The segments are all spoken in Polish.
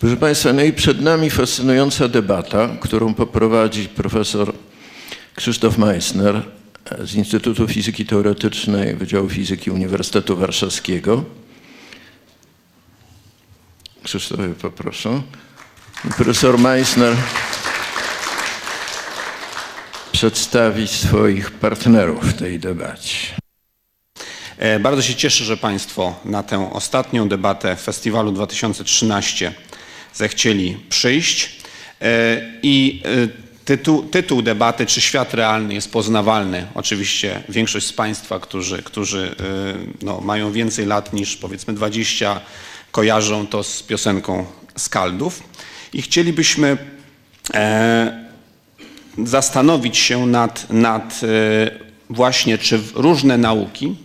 Proszę Państwa, no i przed nami fascynująca debata, którą poprowadzi profesor Krzysztof Meissner z Instytutu Fizyki Teoretycznej Wydziału Fizyki Uniwersytetu Warszawskiego. Krzysztofie, poproszę. Profesor Meissner przedstawić swoich partnerów w tej debacie. E, bardzo się cieszę, że Państwo na tę ostatnią debatę Festiwalu 2013 zechcieli przyjść. E, I e, tytuł, tytuł debaty, czy świat realny jest poznawalny? Oczywiście większość z Państwa, którzy, którzy no, mają więcej lat niż powiedzmy 20, kojarzą to z piosenką Skaldów. I chcielibyśmy zastanowić się nad, nad właśnie, czy różne nauki,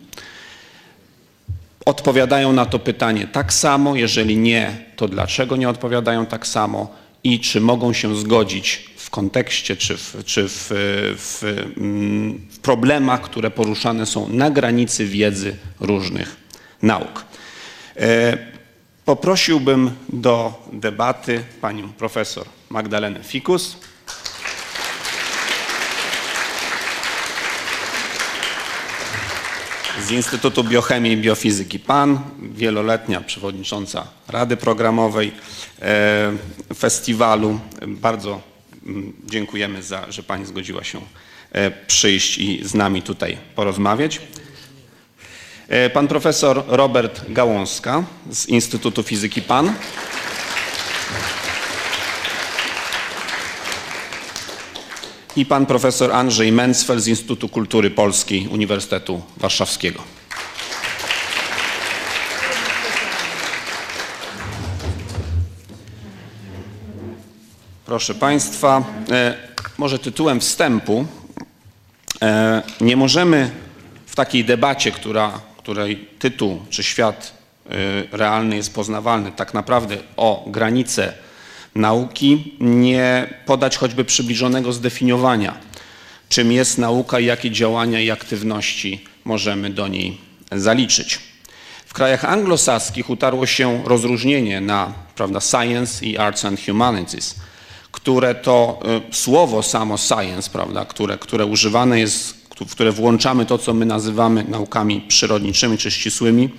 odpowiadają na to pytanie tak samo? Jeżeli nie, to dlaczego nie odpowiadają tak samo? I czy mogą się zgodzić w kontekście czy w, czy w, w, mm, w problemach, które poruszane są na granicy wiedzy różnych nauk? E, poprosiłbym do debaty panią profesor Magdalenę Fikus. Z Instytutu Biochemii i Biofizyki PAN, wieloletnia przewodnicząca Rady Programowej e, festiwalu. Bardzo mm, dziękujemy za, że Pani zgodziła się e, przyjść i z nami tutaj porozmawiać. E, pan profesor Robert Gałązka z Instytutu Fizyki PAN. I pan profesor Andrzej Mencfel z Instytutu Kultury Polskiej Uniwersytetu Warszawskiego. Proszę Państwa, e, może tytułem wstępu. E, nie możemy w takiej debacie, która, której tytuł czy świat e, realny jest poznawalny, tak naprawdę o granice nauki, nie podać choćby przybliżonego zdefiniowania, czym jest nauka i jakie działania i aktywności możemy do niej zaliczyć. W krajach anglosaskich utarło się rozróżnienie na prawda, science i arts and humanities, które to y, słowo samo science, prawda, które, które używane jest, w które włączamy to, co my nazywamy naukami przyrodniczymi czy ścisłymi,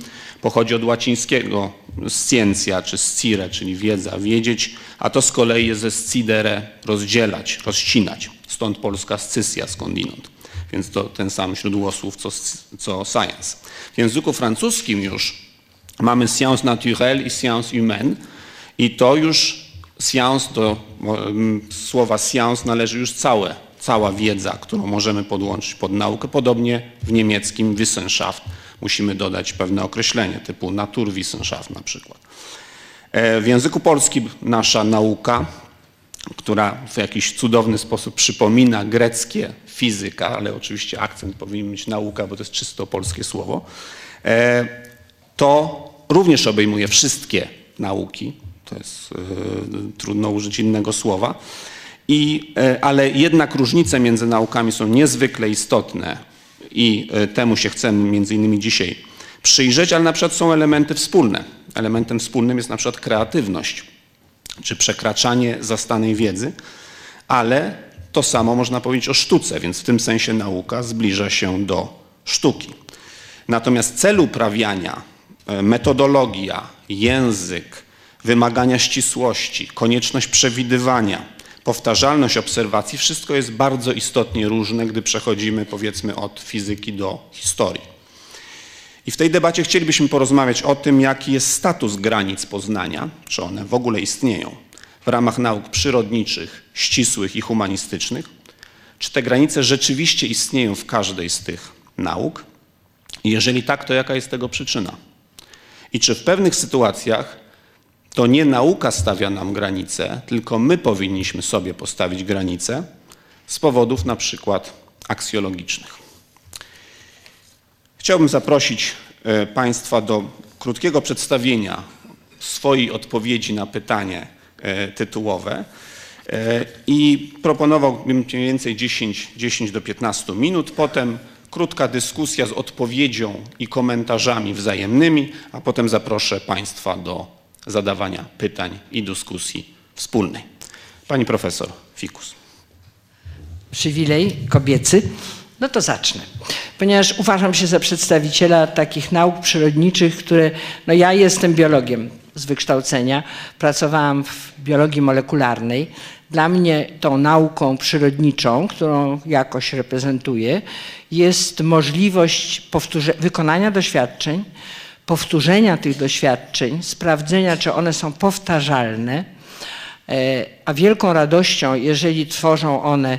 pochodzi od łacińskiego scientia czy scire, czyli wiedza, wiedzieć, a to z kolei jest ze scidere rozdzielać, rozcinać. Stąd polska scysja skądinąd. Więc to ten sam źródłosłów co, co science. W języku francuskim już mamy science naturelle i science humaine i to już science do słowa science należy już całe, cała wiedza, którą możemy podłączyć pod naukę. Podobnie w niemieckim Wissenschaft musimy dodać pewne określenie typu Naturwissenschaft na przykład. E, w języku polskim nasza nauka, która w jakiś cudowny sposób przypomina greckie fizyka, ale oczywiście akcent powinien mieć nauka, bo to jest czysto polskie słowo, e, to również obejmuje wszystkie nauki, to jest e, trudno użyć innego słowa, i, ale jednak różnice między naukami są niezwykle istotne i temu się chcemy między innymi dzisiaj przyjrzeć, ale na przykład są elementy wspólne. Elementem wspólnym jest na przykład kreatywność, czy przekraczanie zastanej wiedzy, ale to samo można powiedzieć o sztuce, więc w tym sensie nauka zbliża się do sztuki. Natomiast cel uprawiania, e, metodologia, język, wymagania ścisłości, konieczność przewidywania, powtarzalność obserwacji, wszystko jest bardzo istotnie różne, gdy przechodzimy powiedzmy od fizyki do historii. I w tej debacie chcielibyśmy porozmawiać o tym, jaki jest status granic poznania, czy one w ogóle istnieją w ramach nauk przyrodniczych, ścisłych i humanistycznych, czy te granice rzeczywiście istnieją w każdej z tych nauk jeżeli tak, to jaka jest tego przyczyna? I czy w pewnych sytuacjach to nie nauka stawia nam granice, tylko my powinniśmy sobie postawić granice z powodów na przykład aksjologicznych. Chciałbym zaprosić e, Państwa do krótkiego przedstawienia swojej odpowiedzi na pytanie e, tytułowe e, i proponowałbym mniej więcej 10, 10 do 15 minut. Potem krótka dyskusja z odpowiedzią i komentarzami wzajemnymi, a potem zaproszę Państwa do zadawania pytań i dyskusji wspólnej. Pani profesor Fikus. Przywilej kobiecy. No to zacznę. Ponieważ uważam się za przedstawiciela takich nauk przyrodniczych, które, no ja jestem biologiem z wykształcenia, pracowałam w biologii molekularnej. Dla mnie tą nauką przyrodniczą, którą jakoś reprezentuję, jest możliwość wykonania doświadczeń, powtórzenia tych doświadczeń, sprawdzenia, czy one są powtarzalne, e, a wielką radością, jeżeli tworzą one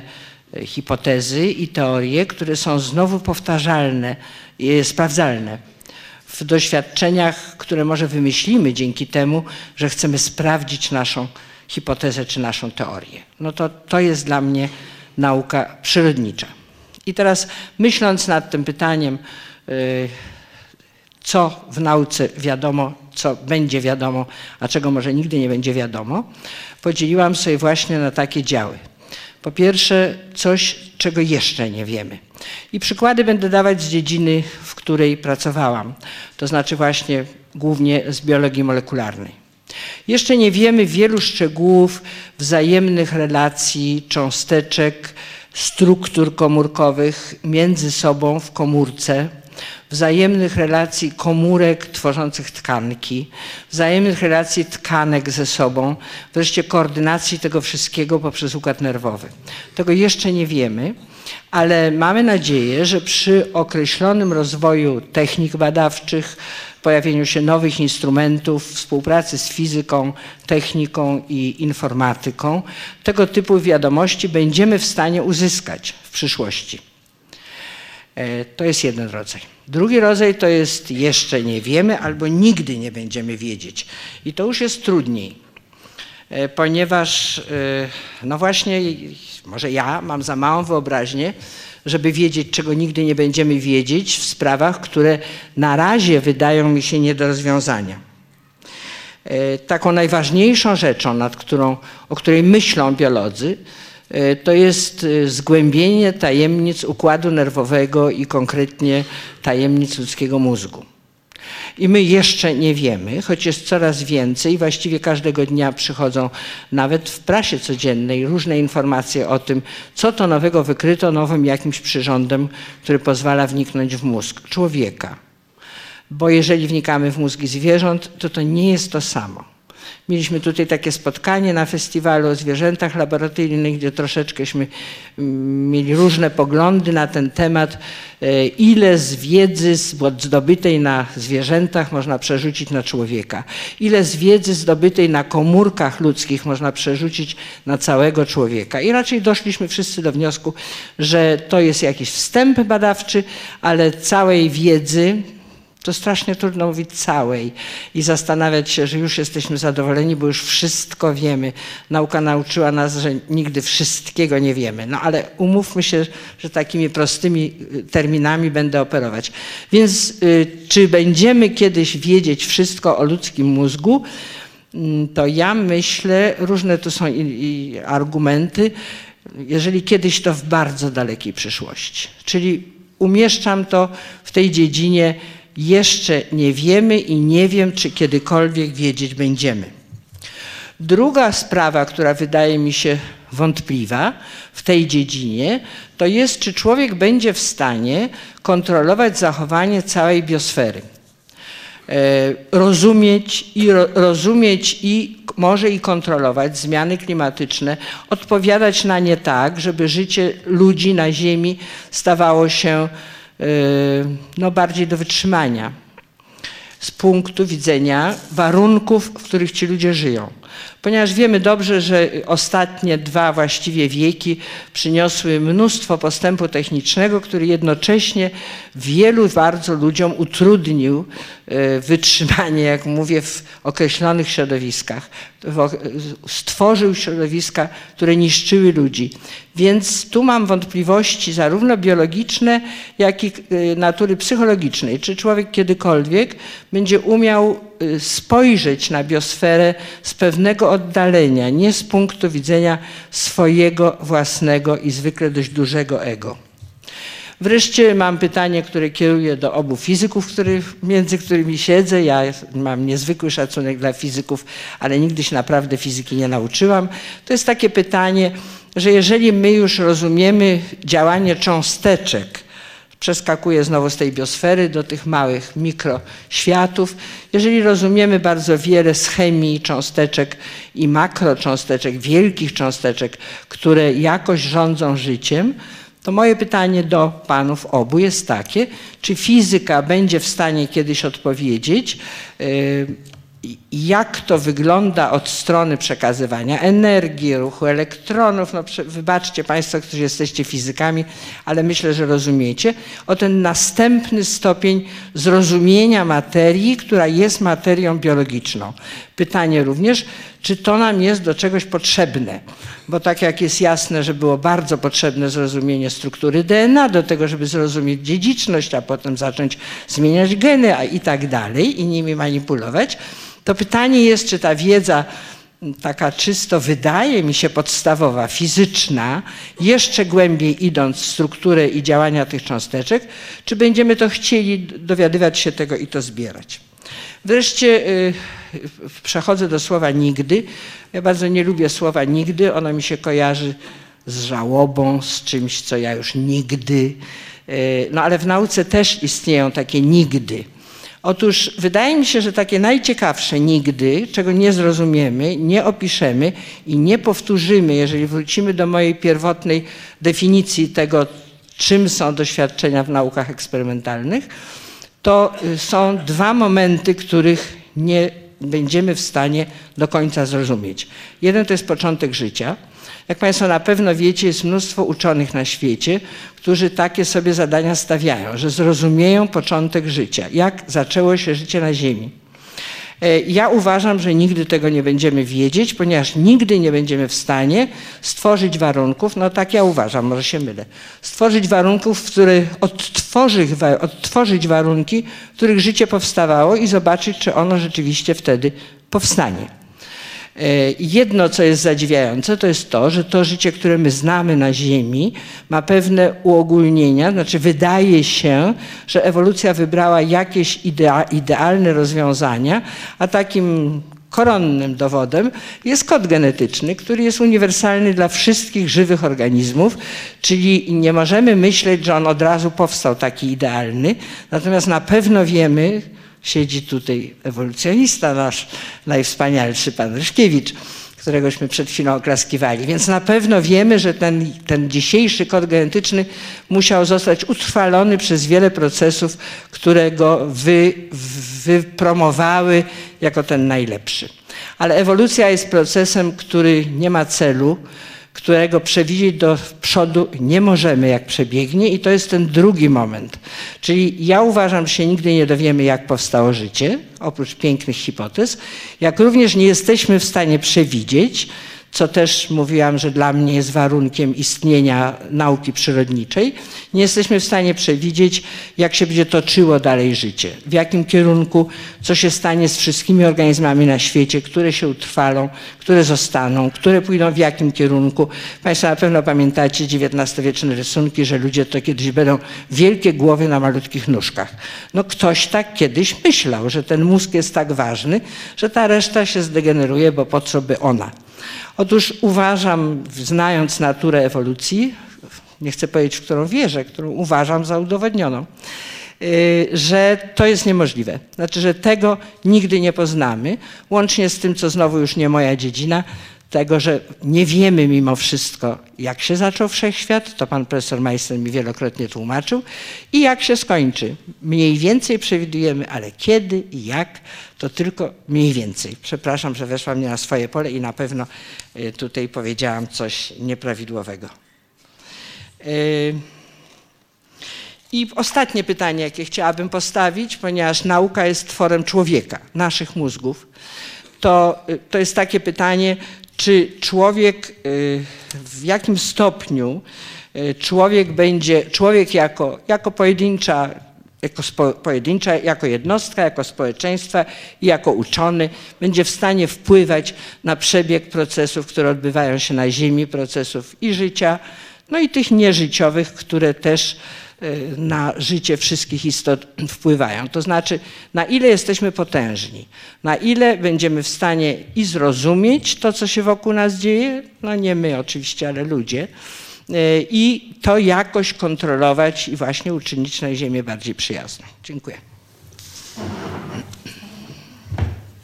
e, hipotezy i teorie, które są znowu powtarzalne, sprawdzalne w doświadczeniach, które może wymyślimy dzięki temu, że chcemy sprawdzić naszą hipotezę czy naszą teorię. No to, to jest dla mnie nauka przyrodnicza. I teraz myśląc nad tym pytaniem, co w nauce wiadomo, co będzie wiadomo, a czego może nigdy nie będzie wiadomo, podzieliłam sobie właśnie na takie działy. Po pierwsze, coś, czego jeszcze nie wiemy. I przykłady będę dawać z dziedziny, w której pracowałam, to znaczy właśnie głównie z biologii molekularnej. Jeszcze nie wiemy wielu szczegółów wzajemnych relacji cząsteczek, struktur komórkowych między sobą w komórce, wzajemnych relacji komórek tworzących tkanki, wzajemnych relacji tkanek ze sobą, wreszcie koordynacji tego wszystkiego poprzez układ nerwowy. Tego jeszcze nie wiemy, ale mamy nadzieję, że przy określonym rozwoju technik badawczych, pojawieniu się nowych instrumentów, współpracy z fizyką, techniką i informatyką, tego typu wiadomości będziemy w stanie uzyskać w przyszłości. E, to jest jeden rodzaj. Drugi rodzaj to jest jeszcze nie wiemy albo nigdy nie będziemy wiedzieć. I to już jest trudniej, e, ponieważ e, no właśnie, może ja mam za małą wyobraźnię, żeby wiedzieć, czego nigdy nie będziemy wiedzieć w sprawach, które na razie wydają mi się nie do rozwiązania. Taką najważniejszą rzeczą, nad którą, o której myślą biolodzy, to jest e, zgłębienie tajemnic układu nerwowego i konkretnie tajemnic ludzkiego mózgu. I my jeszcze nie wiemy, choć jest coraz więcej, właściwie każdego dnia przychodzą nawet w prasie codziennej różne informacje o tym, co to nowego wykryto nowym jakimś przyrządem, który pozwala wniknąć w mózg człowieka. Bo jeżeli wnikamy w mózgi zwierząt, to to nie jest to samo. Mieliśmy tutaj takie spotkanie na festiwalu o zwierzętach laboratoryjnych, gdzie troszeczkęśmy mm, mieli różne poglądy na ten temat, e, ile z wiedzy zdobytej na zwierzętach można przerzucić na człowieka, ile z wiedzy zdobytej na komórkach ludzkich można przerzucić na całego człowieka. I raczej doszliśmy wszyscy do wniosku, że to jest jakiś wstęp badawczy, ale całej wiedzy, to strasznie trudno mówić całej i zastanawiać się, że już jesteśmy zadowoleni, bo już wszystko wiemy. Nauka nauczyła nas, że nigdy wszystkiego nie wiemy. No ale umówmy się, że takimi prostymi y, terminami będę operować. Więc y, czy będziemy kiedyś wiedzieć wszystko o ludzkim mózgu? Mm, to ja myślę, różne tu są i, i argumenty, jeżeli kiedyś to w bardzo dalekiej przyszłości. Czyli umieszczam to w tej dziedzinie jeszcze nie wiemy i nie wiem, czy kiedykolwiek wiedzieć będziemy. Druga sprawa, która wydaje mi się wątpliwa w tej dziedzinie, to jest, czy człowiek będzie w stanie kontrolować zachowanie całej biosfery. E, rozumieć i, rozumieć i może i kontrolować zmiany klimatyczne, odpowiadać na nie tak, żeby życie ludzi na Ziemi stawało się no, bardziej do wytrzymania z punktu widzenia warunków, w których ci ludzie żyją. Ponieważ wiemy dobrze, że ostatnie dwa właściwie wieki przyniosły mnóstwo postępu technicznego, który jednocześnie wielu bardzo ludziom utrudnił e, wytrzymanie, jak mówię, w określonych środowiskach. Stworzył środowiska, które niszczyły ludzi. Więc tu mam wątpliwości zarówno biologiczne, jak i e, natury psychologicznej. Czy człowiek kiedykolwiek będzie umiał spojrzeć na biosferę z pewnego oddalenia, nie z punktu widzenia swojego własnego i zwykle dość dużego ego. Wreszcie mam pytanie, które kieruję do obu fizyków, który, między którymi siedzę. Ja mam niezwykły szacunek dla fizyków, ale nigdy się naprawdę fizyki nie nauczyłam. To jest takie pytanie, że jeżeli my już rozumiemy działanie cząsteczek, przeskakuję znowu z tej biosfery do tych małych mikroświatów. Jeżeli rozumiemy bardzo wiele z chemii cząsteczek i makrocząsteczek, wielkich cząsteczek, które jakoś rządzą życiem, to moje pytanie do panów obu jest takie, czy fizyka będzie w stanie kiedyś odpowiedzieć, yy, jak to wygląda od strony przekazywania energii, ruchu elektronów. No, wybaczcie Państwo, którzy jesteście fizykami, ale myślę, że rozumiecie. O ten następny stopień zrozumienia materii, która jest materią biologiczną. Pytanie również, czy to nam jest do czegoś potrzebne? Bo tak jak jest jasne, że było bardzo potrzebne zrozumienie struktury DNA do tego, żeby zrozumieć dziedziczność, a potem zacząć zmieniać geny a i tak dalej i nimi manipulować, to pytanie jest, czy ta wiedza taka czysto wydaje mi się podstawowa, fizyczna, jeszcze głębiej idąc w strukturę i działania tych cząsteczek, czy będziemy to chcieli dowiadywać się tego i to zbierać. Wreszcie yy, przechodzę do słowa nigdy. Ja bardzo nie lubię słowa nigdy, ono mi się kojarzy z żałobą, z czymś, co ja już nigdy. Yy, no ale w nauce też istnieją takie nigdy. Otóż wydaje mi się, że takie najciekawsze nigdy, czego nie zrozumiemy, nie opiszemy i nie powtórzymy, jeżeli wrócimy do mojej pierwotnej definicji tego, czym są doświadczenia w naukach eksperymentalnych, to y, są dwa momenty, których nie będziemy w stanie do końca zrozumieć. Jeden to jest początek życia. Jak Państwo na pewno wiecie, jest mnóstwo uczonych na świecie, którzy takie sobie zadania stawiają, że zrozumieją początek życia, jak zaczęło się życie na Ziemi. E, ja uważam, że nigdy tego nie będziemy wiedzieć, ponieważ nigdy nie będziemy w stanie stworzyć warunków, no tak ja uważam, może się mylę, stworzyć warunków, w których odtworzyć, odtworzyć warunki, w których życie powstawało i zobaczyć, czy ono rzeczywiście wtedy powstanie. E, jedno, co jest zadziwiające, to jest to, że to życie, które my znamy na Ziemi, ma pewne uogólnienia, znaczy wydaje się, że ewolucja wybrała jakieś idea, idealne rozwiązania, a takim koronnym dowodem jest kod genetyczny, który jest uniwersalny dla wszystkich żywych organizmów, czyli nie możemy myśleć, że on od razu powstał taki idealny, natomiast na pewno wiemy, siedzi tutaj ewolucjonista nasz najwspanialszy pan Ryszkiewicz, któregośmy przed chwilą oklaskiwali. Więc na pewno wiemy, że ten, ten dzisiejszy kod genetyczny musiał zostać utrwalony przez wiele procesów, które go wy, wypromowały jako ten najlepszy. Ale ewolucja jest procesem, który nie ma celu, którego przewidzieć do przodu nie możemy, jak przebiegnie, i to jest ten drugi moment. Czyli ja uważam, że się nigdy nie dowiemy, jak powstało życie, oprócz pięknych hipotez, jak również nie jesteśmy w stanie przewidzieć, co też mówiłam, że dla mnie jest warunkiem istnienia nauki przyrodniczej, nie jesteśmy w stanie przewidzieć, jak się będzie toczyło dalej życie, w jakim kierunku, co się stanie z wszystkimi organizmami na świecie, które się utrwalą, które zostaną, które pójdą w jakim kierunku. Państwo na pewno pamiętacie XIX-wieczne rysunki, że ludzie to kiedyś będą wielkie głowy na malutkich nóżkach. No ktoś tak kiedyś myślał, że ten mózg jest tak ważny, że ta reszta się zdegeneruje, bo po co by ona. Otóż uważam, znając naturę ewolucji, nie chcę powiedzieć, w którą wierzę, którą uważam za udowodnioną, y, że to jest niemożliwe. Znaczy, że tego nigdy nie poznamy, łącznie z tym, co znowu już nie moja dziedzina, tego, że nie wiemy mimo wszystko, jak się zaczął wszechświat, to pan profesor Meister mi wielokrotnie tłumaczył, i jak się skończy. Mniej więcej przewidujemy, ale kiedy i jak, to tylko mniej więcej. Przepraszam, że weszłam nie na swoje pole i na pewno y, tutaj powiedziałam coś nieprawidłowego. Y, I ostatnie pytanie, jakie chciałabym postawić, ponieważ nauka jest tworem człowieka, naszych mózgów, to, y, to jest takie pytanie, czy człowiek, y, w jakim stopniu y, człowiek będzie, człowiek jako, jako pojedyncza, jako spo, pojedyncza, jako jednostka, jako społeczeństwa i jako uczony będzie w stanie wpływać na przebieg procesów, które odbywają się na Ziemi, procesów i życia, no i tych nieżyciowych, które też na życie wszystkich istot wpływają. To znaczy, na ile jesteśmy potężni, na ile będziemy w stanie i zrozumieć to, co się wokół nas dzieje, no nie my oczywiście, ale ludzie, y, i to jakoś kontrolować i właśnie uczynić na Ziemię bardziej przyjazną. Dziękuję.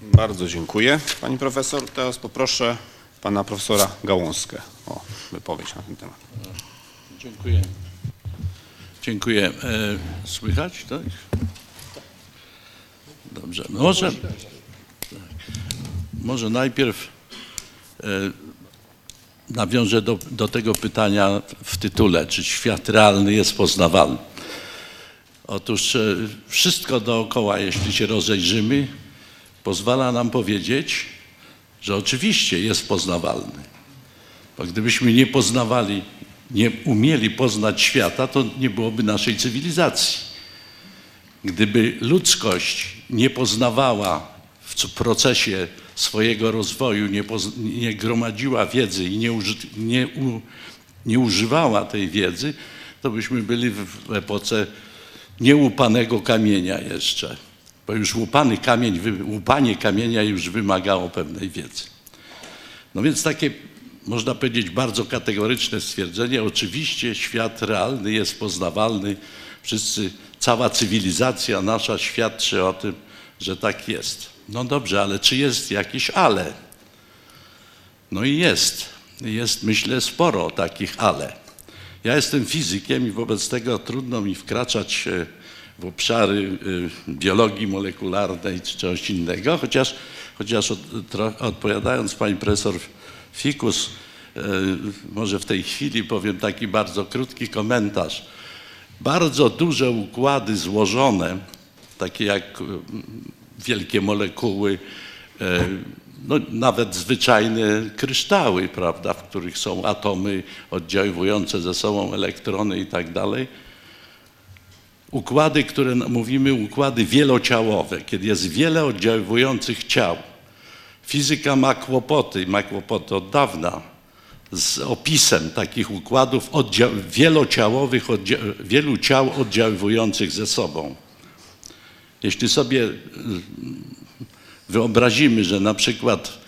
Bardzo dziękuję pani profesor. Teraz poproszę pana profesora Gałązkę o wypowiedź na ten temat. Dziękuję. Dziękuję. E, słychać, tak? Dobrze. No Może, tak. może najpierw e, nawiążę do, do tego pytania w tytule, czy świat realny jest poznawalny. Otóż e, wszystko dookoła, jeśli się rozejrzymy, pozwala nam powiedzieć, że oczywiście jest poznawalny. Bo gdybyśmy nie poznawali, nie umieli poznać świata, to nie byłoby naszej cywilizacji. Gdyby ludzkość nie poznawała w procesie swojego rozwoju, nie, nie gromadziła wiedzy i nie, uży nie, nie używała tej wiedzy, to byśmy byli w epoce nieupanego kamienia jeszcze bo już łupany kamień, łupanie kamienia już wymagało pewnej wiedzy. No więc takie, można powiedzieć, bardzo kategoryczne stwierdzenie. Oczywiście świat realny jest poznawalny. Wszyscy, cała cywilizacja nasza świadczy o tym, że tak jest. No dobrze, ale czy jest jakieś ale? No i jest. Jest, myślę, sporo takich ale. Ja jestem fizykiem i wobec tego trudno mi wkraczać e, w obszary y, biologii molekularnej czy czegoś innego, chociaż, chociaż od, odpowiadając pani profesor Fikus, y, może w tej chwili powiem taki bardzo krótki komentarz. Bardzo duże układy złożone, takie jak y, wielkie molekuły, no, nawet zwyczajne kryształy, prawda, w których są atomy oddziaływujące ze sobą elektrony i tak dalej, układy, które mówimy układy wielociałowe, kiedy jest wiele oddziaływujących ciał. Fizyka ma kłopoty, ma kłopoty od dawna z opisem takich układów wielociałowych, wielu ciał oddziaływujących ze sobą. Jeśli sobie y, wyobrazimy, że na przykład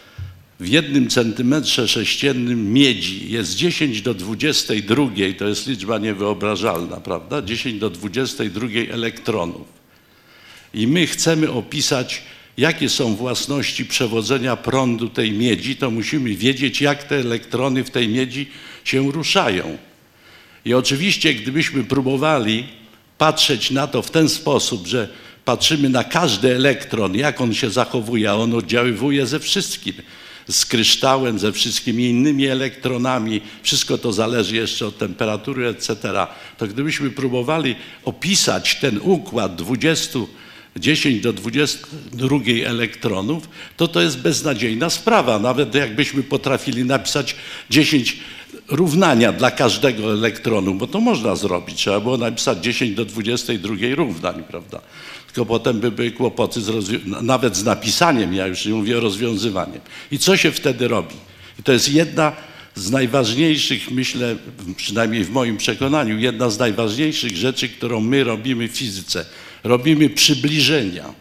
w jednym centymetrze sześciennym miedzi jest 10 do 22, to jest liczba niewyobrażalna, prawda? 10 do 22 elektronów. I my chcemy opisać, jakie są własności przewodzenia prądu tej miedzi, to musimy wiedzieć, jak te elektrony w tej miedzi się ruszają. I oczywiście, gdybyśmy próbowali patrzeć na to w ten sposób, że patrzymy na każdy elektron, jak on się zachowuje, a on oddziaływuje ze wszystkim z kryształem, ze wszystkimi innymi elektronami, wszystko to zależy jeszcze od temperatury, etc., to gdybyśmy próbowali opisać ten układ 20, 10 do 22 elektronów, to to jest beznadziejna sprawa. Nawet jakbyśmy potrafili napisać 10 równania dla każdego elektronu, bo to można zrobić. Trzeba było napisać 10 do 22 równań, prawda? tylko potem by były kłopoty z nawet z napisaniem, ja już nie mówię o rozwiązywaniem. I co się wtedy robi? I to jest jedna z najważniejszych, myślę, przynajmniej w moim przekonaniu, jedna z najważniejszych rzeczy, którą my robimy w fizyce. Robimy przybliżenia.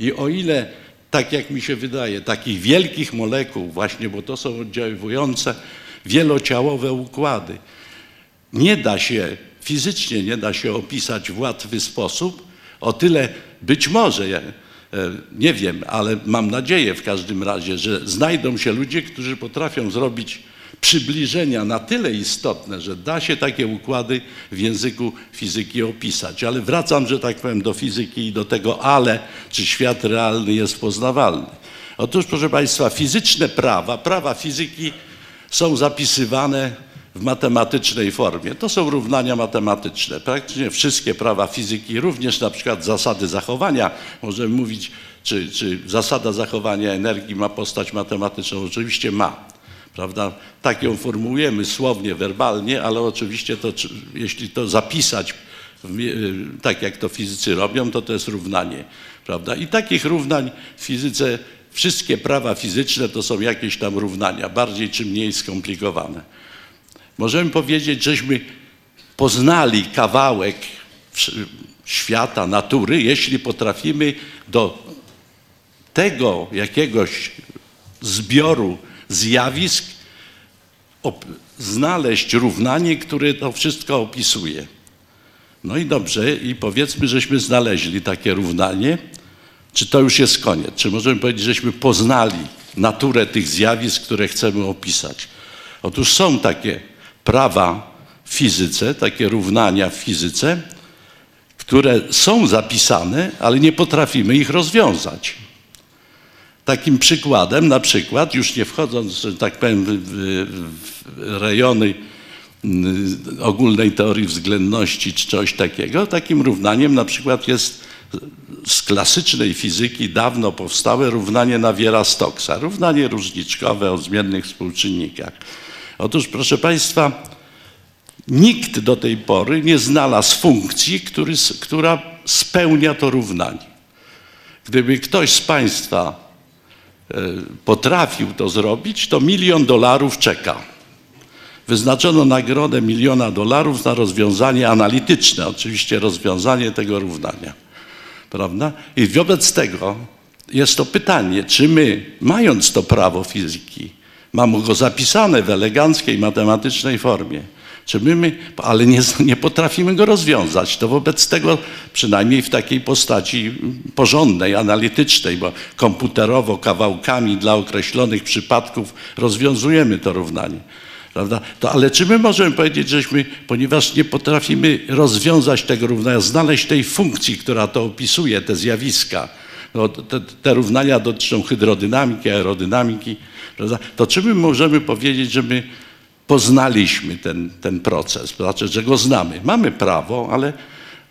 I o ile, tak jak mi się wydaje, takich wielkich molekuł, właśnie, bo to są oddziaływujące wielociałowe układy, nie da się, fizycznie nie da się opisać w łatwy sposób, o tyle być może, e, nie wiem, ale mam nadzieję w każdym razie, że znajdą się ludzie, którzy potrafią zrobić przybliżenia na tyle istotne, że da się takie układy w języku fizyki opisać. Ale wracam, że tak powiem, do fizyki i do tego ale, czy świat realny jest poznawalny. Otóż, proszę Państwa, fizyczne prawa, prawa fizyki są zapisywane w matematycznej formie. To są równania matematyczne. Praktycznie wszystkie prawa fizyki, również na przykład zasady zachowania, możemy mówić, czy, czy zasada zachowania energii ma postać matematyczną. Oczywiście ma. Prawda? Tak ją formułujemy słownie, werbalnie, ale oczywiście to, jeśli to zapisać tak jak to fizycy robią, to to jest równanie. Prawda? I takich równań w fizyce, wszystkie prawa fizyczne to są jakieś tam równania, bardziej czy mniej skomplikowane. Możemy powiedzieć, żeśmy poznali kawałek świata, natury, jeśli potrafimy do tego jakiegoś zbioru zjawisk znaleźć równanie, które to wszystko opisuje. No i dobrze, i powiedzmy, żeśmy znaleźli takie równanie. Czy to już jest koniec? Czy możemy powiedzieć, żeśmy poznali naturę tych zjawisk, które chcemy opisać? Otóż są takie prawa w fizyce, takie równania w fizyce, które są zapisane, ale nie potrafimy ich rozwiązać. Takim przykładem, na przykład, już nie wchodząc, że tak powiem, w, w rejony mm, ogólnej teorii względności czy coś takiego, takim równaniem na przykład jest z klasycznej fizyki dawno powstałe równanie Nawiera-Stoksa, równanie różniczkowe o zmiennych współczynnikach. Otóż, proszę Państwa, nikt do tej pory nie znalazł funkcji, który, która spełnia to równanie. Gdyby ktoś z Państwa potrafił to zrobić, to milion dolarów czeka. Wyznaczono nagrodę miliona dolarów na rozwiązanie analityczne, oczywiście rozwiązanie tego równania. Prawda? I wobec tego jest to pytanie, czy my, mając to prawo fizyki, mamy go zapisane w eleganckiej matematycznej formie, czy my, my ale nie, nie potrafimy go rozwiązać. To wobec tego, przynajmniej w takiej postaci porządnej, analitycznej, bo komputerowo, kawałkami dla określonych przypadków rozwiązujemy to równanie. Prawda? To, ale czy my możemy powiedzieć, żeśmy, ponieważ nie potrafimy rozwiązać tego równania, znaleźć tej funkcji, która to opisuje, te zjawiska, no, te, te równania dotyczą hydrodynamiki, aerodynamiki, prawda? to czy my możemy powiedzieć, że my poznaliśmy ten, ten proces, znaczy, że go znamy. Mamy prawo, ale,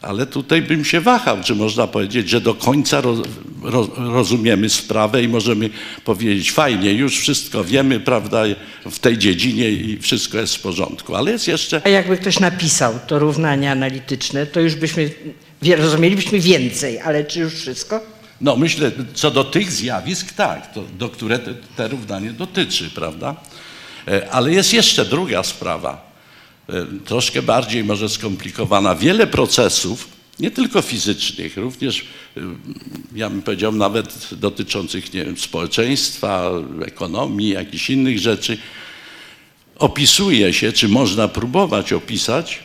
ale tutaj bym się wahał, czy można powiedzieć, że do końca roz, roz, rozumiemy sprawę i możemy powiedzieć, fajnie, już wszystko wiemy, prawda, w tej dziedzinie i wszystko jest w porządku, ale jest jeszcze... A jakby ktoś napisał to równanie analityczne, to już byśmy, rozumielibyśmy więcej, ale czy już wszystko? No myślę, co do tych zjawisk, tak, to, do które te, te równanie dotyczy, prawda? E, ale jest jeszcze druga sprawa, e, troszkę bardziej może skomplikowana. Wiele procesów, nie tylko fizycznych, również, e, ja bym powiedział, nawet dotyczących nie wiem, społeczeństwa, ekonomii, jakichś innych rzeczy, opisuje się, czy można próbować opisać,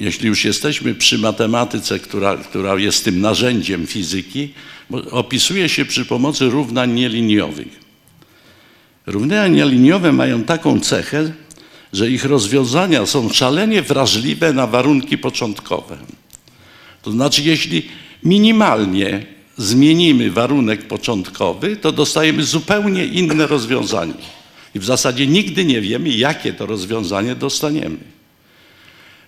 jeśli już jesteśmy przy matematyce, która, która jest tym narzędziem fizyki, opisuje się przy pomocy równań nieliniowych. Równania liniowe mają taką cechę, że ich rozwiązania są szalenie wrażliwe na warunki początkowe. To znaczy, jeśli minimalnie zmienimy warunek początkowy, to dostajemy zupełnie inne rozwiązanie. I w zasadzie nigdy nie wiemy, jakie to rozwiązanie dostaniemy.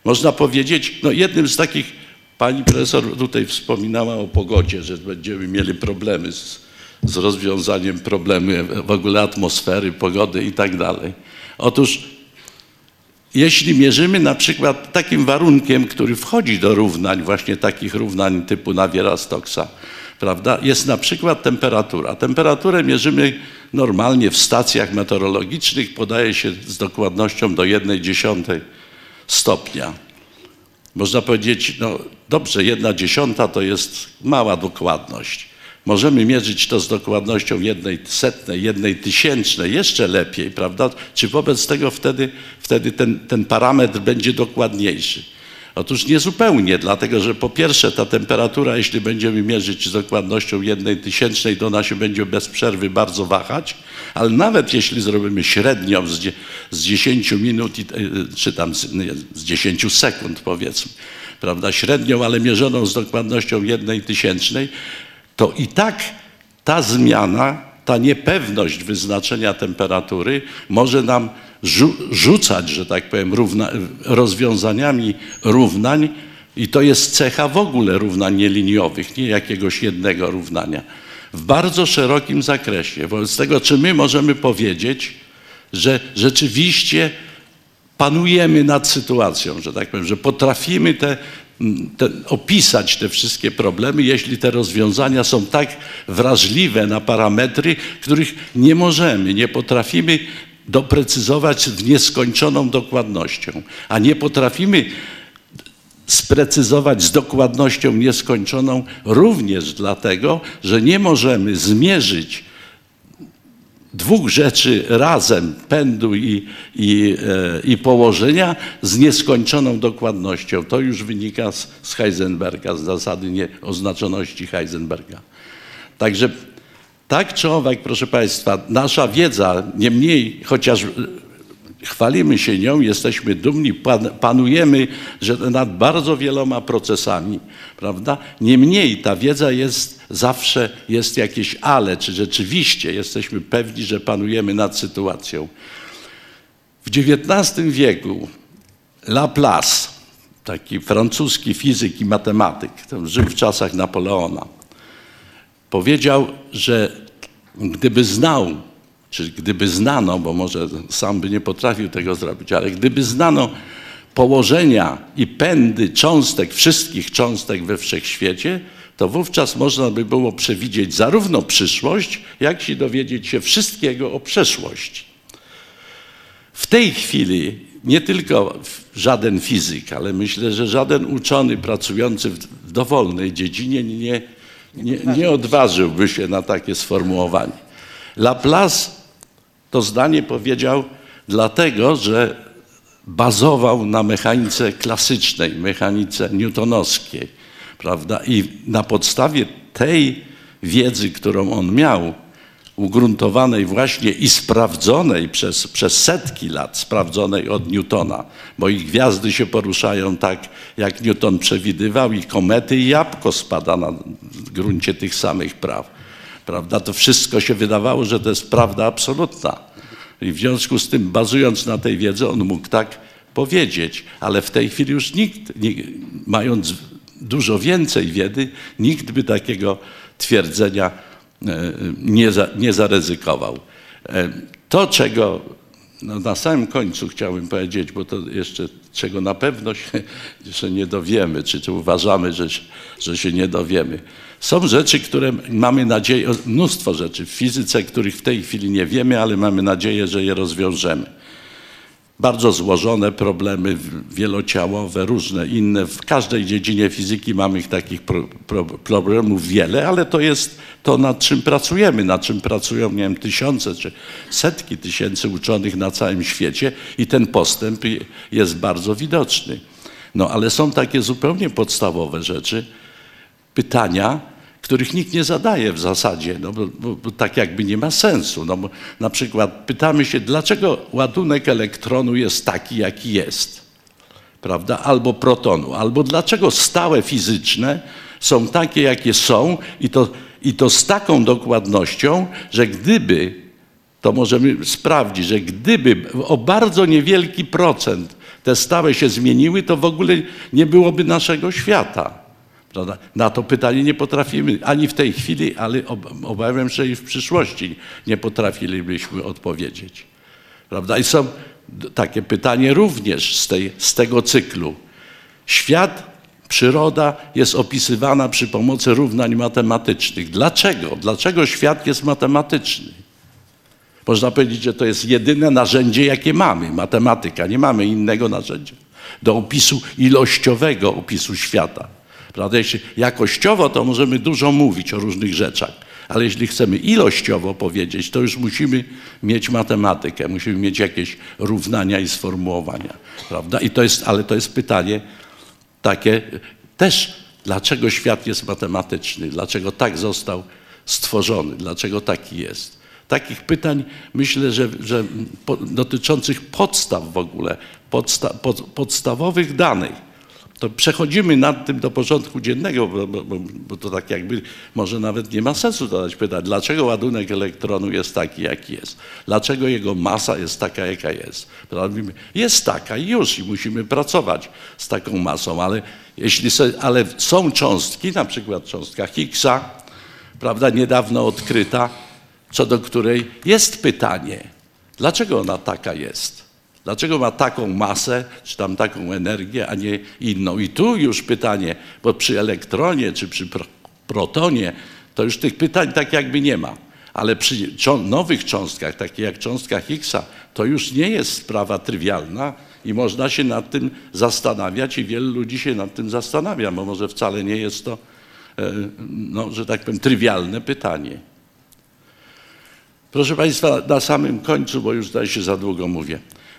Można powiedzieć, no jednym z takich, pani profesor tutaj wspominała o pogodzie, że będziemy mieli problemy z, z rozwiązaniem problemu w ogóle atmosfery, pogody i tak dalej. Otóż jeśli mierzymy na przykład takim warunkiem, który wchodzi do równań, właśnie takich równań typu Naviera-Stoksa, prawda, jest na przykład temperatura. Temperaturę mierzymy normalnie w stacjach meteorologicznych, podaje się z dokładnością do 1 dziesiątej stopnia. Można powiedzieć, no dobrze, jedna dziesiąta to jest mała dokładność. Możemy mierzyć to z dokładnością jednej setnej, jednej tysięcznej, jeszcze lepiej, prawda? Czy wobec tego wtedy, wtedy ten, ten parametr będzie dokładniejszy? Otóż niezupełnie, dlatego że po pierwsze ta temperatura, jeśli będziemy mierzyć z dokładnością jednej tysięcznej, to ona się będzie bez przerwy bardzo wahać, ale nawet jeśli zrobimy średnią z, z 10 minut, e, czy tam z, z 10 sekund powiedzmy, prawda, średnią, ale mierzoną z dokładnością jednej tysięcznej, to i tak ta zmiana, ta niepewność wyznaczenia temperatury może nam rzucać, że tak powiem, równa, rozwiązaniami równań i to jest cecha w ogóle równań nieliniowych, nie jakiegoś jednego równania, w bardzo szerokim zakresie. Wobec tego, czy my możemy powiedzieć, że rzeczywiście panujemy nad sytuacją, że tak powiem, że potrafimy te te, opisać te wszystkie problemy, jeśli te rozwiązania są tak wrażliwe na parametry, których nie możemy, nie potrafimy doprecyzować z nieskończoną dokładnością, a nie potrafimy sprecyzować z dokładnością nieskończoną również dlatego, że nie możemy zmierzyć dwóch rzeczy razem, pędu i, i, e, i położenia, z nieskończoną dokładnością. To już wynika z, z Heisenberga, z zasady nieoznaczoności Heisenberga. Także tak czy owak, proszę Państwa, nasza wiedza, niemniej, chociaż chwalimy się nią, jesteśmy dumni, panujemy że nad bardzo wieloma procesami, prawda? Niemniej ta wiedza jest zawsze, jest jakieś ale, czy rzeczywiście jesteśmy pewni, że panujemy nad sytuacją. W XIX wieku Laplace, taki francuski fizyk i matematyk, żył w czasach Napoleona, powiedział, że gdyby znał czy gdyby znano, bo może sam by nie potrafił tego zrobić, ale gdyby znano położenia i pędy cząstek, wszystkich cząstek we wszechświecie, to wówczas można by było przewidzieć zarówno przyszłość, jak i dowiedzieć się wszystkiego o przeszłości. W tej chwili nie tylko żaden fizyk, ale myślę, że żaden uczony pracujący w dowolnej dziedzinie nie, nie, nie odważyłby się na takie sformułowanie. Laplace to zdanie powiedział dlatego, że bazował na mechanice klasycznej, mechanice newtonowskiej, prawda? I na podstawie tej wiedzy, którą on miał, ugruntowanej właśnie i sprawdzonej przez, przez setki lat, sprawdzonej od Newtona, bo ich gwiazdy się poruszają tak, jak Newton przewidywał, i komety i jabłko spada na gruncie tych samych praw prawda, to wszystko się wydawało, że to jest prawda absolutna. I w związku z tym, bazując na tej wiedzy, on mógł tak powiedzieć, ale w tej chwili już nikt, nie, mając dużo więcej wiedzy, nikt by takiego twierdzenia e, nie, za, nie zaryzykował. E, to, czego no na samym końcu chciałbym powiedzieć, bo to jeszcze czego na pewno się nie dowiemy, czy, czy uważamy, że, że się nie dowiemy. Są rzeczy, które mamy nadzieję, mnóstwo rzeczy w fizyce, których w tej chwili nie wiemy, ale mamy nadzieję, że je rozwiążemy. Bardzo złożone problemy wielociałowe, różne inne. W każdej dziedzinie fizyki mamy takich pro, pro, problemów wiele, ale to jest to, nad czym pracujemy, nad czym pracują, nie wiem, tysiące czy setki tysięcy uczonych na całym świecie i ten postęp jest bardzo widoczny. No ale są takie zupełnie podstawowe rzeczy, pytania, których nikt nie zadaje w zasadzie, no bo, bo, bo, tak jakby nie ma sensu. No na przykład pytamy się, dlaczego ładunek elektronu jest taki, jaki jest, prawda? Albo protonu, albo dlaczego stałe fizyczne są takie, jakie są i to, i to z taką dokładnością, że gdyby, to możemy sprawdzić, że gdyby o bardzo niewielki procent te stałe się zmieniły, to w ogóle nie byłoby naszego świata. Na to pytanie nie potrafimy ani w tej chwili, ale obawiam się, że i w przyszłości nie potrafilibyśmy odpowiedzieć. Prawda? I są takie pytanie również z, tej, z tego cyklu. Świat, przyroda jest opisywana przy pomocy równań matematycznych. Dlaczego? Dlaczego świat jest matematyczny? Można powiedzieć, że to jest jedyne narzędzie, jakie mamy, matematyka. Nie mamy innego narzędzia do opisu ilościowego opisu świata. Prawda? Jeśli jakościowo, to możemy dużo mówić o różnych rzeczach, ale jeśli chcemy ilościowo powiedzieć, to już musimy mieć matematykę, musimy mieć jakieś równania i sformułowania. Prawda? I to jest, ale to jest pytanie takie też, dlaczego świat jest matematyczny, dlaczego tak został stworzony, dlaczego taki jest. Takich pytań myślę, że, że dotyczących podstaw w ogóle, podsta, pod, podstawowych danych to przechodzimy nad tym do porządku dziennego, bo, bo, bo, to tak jakby może nawet nie ma sensu zadać pytania, dlaczego ładunek elektronu jest taki, jaki jest? Dlaczego jego masa jest taka, jaka jest? Jest taka i już i musimy pracować z taką masą, ale, jeśli ale są cząstki, na przykład cząstka Higgsa, prawda, niedawno odkryta, co do której jest pytanie, dlaczego ona taka jest? Dlaczego ma taką masę, czy tam taką energię, a nie inną? I tu już pytanie, bo przy elektronie czy przy protonie to już tych pytań tak jakby nie ma. Ale przy nowych cząstkach, takich jak cząstka Higgsa, to już nie jest sprawa trywialna i można się nad tym zastanawiać i wielu ludzi się nad tym zastanawia, bo może wcale nie jest to, e, no, że tak powiem, trywialne pytanie. Proszę Państwa, na samym końcu, bo już tutaj się za długo mówię,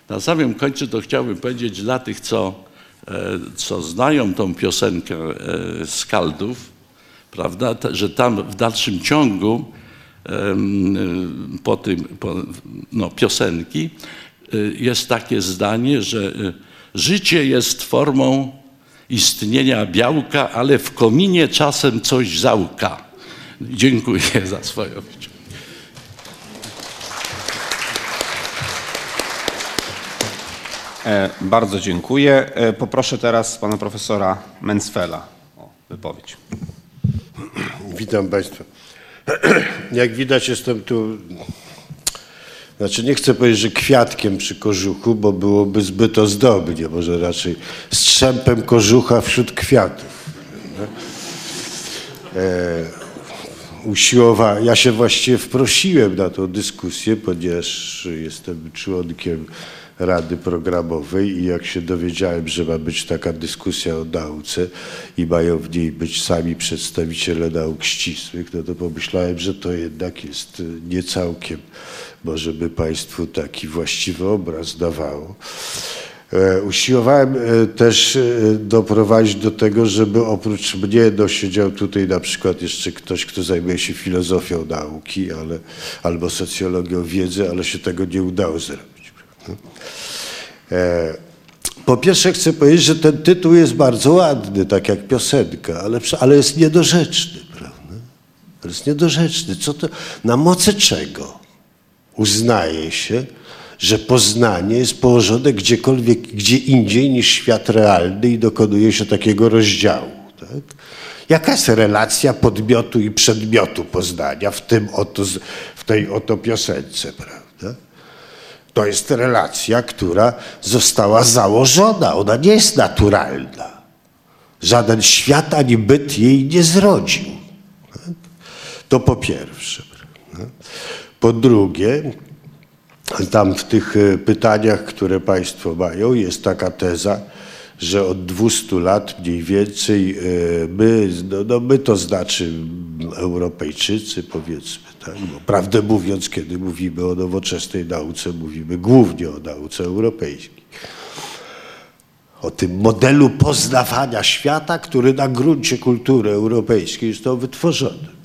na samym końcu to chciałbym powiedzieć dla tych, co, e, co znają tą piosenkę e, Skaldów, prawda, te- że tam w dalszym ciągu po tym, po, no, piosenki y, jest takie zdanie, że życie jest formą istnienia białka, ale w kominie czasem coś załka. Dziękuję za swoją uwagę. Bardzo dziękuję. E, Poproszę teraz pana profesora Mencfela o wypowiedź. Witam Państwa. Jak widać, jestem tu. Znaczy, nie chcę powiedzieć, że kwiatkiem przy kożuchu, bo byłoby zbyt ozdobnie, może raczej strzępem kożucha wśród kwiatów. E, usiłowa... Ja się właściwie wprosiłem na tą dyskusję, ponieważ jestem członkiem Rady Programowej i jak się dowiedziałem, że ma być taka dyskusja o nauce i mają w niej być sami przedstawiciele nauk ścisłych, no to pomyślałem, że to jednak jest y, nie całkiem, może by Państwu taki właściwy obraz dawało. E, Usiłowałem e, też e, doprowadzić do tego, żeby oprócz mnie no, siedział tutaj na przykład jeszcze ktoś, kto zajmuje się filozofią nauki ale, albo socjologią wiedzy, ale się tego nie udało zrobić. E, Po pierwsze chcę powiedzieć, że ten tytuł jest bardzo ładny, tak jak piosenka, ale, ale jest niedorzeczny, prawda? Jest niedorzeczny. Co to, na mocy czego uznaje się, że poznanie jest położone gdziekolwiek, gdzie indziej niż świat realny i dokonuje się takiego rozdziału. Tak? Jaka jest relacja podmiotu i przedmiotu poznania w, tym oto, w tej oto piosence, prawda? To jest relacja, która została założona. Ona nie jest naturalna. Żaden świat ani byt jej nie zrodził. To po pierwsze. Po drugie, tam w tych e, pytaniach, które Państwo mają, jest taka teza, że od 200 lat mniej więcej e, my, no, no my to znaczy mm, Europejczycy powiedzmy, tak? Bo prawdę mówiąc, kiedy mówimy o nowoczesnej nauce, mówimy głównie o nauce europejskiej. O tym modelu poznawania świata, który na gruncie kultury europejskiej został wytworzony.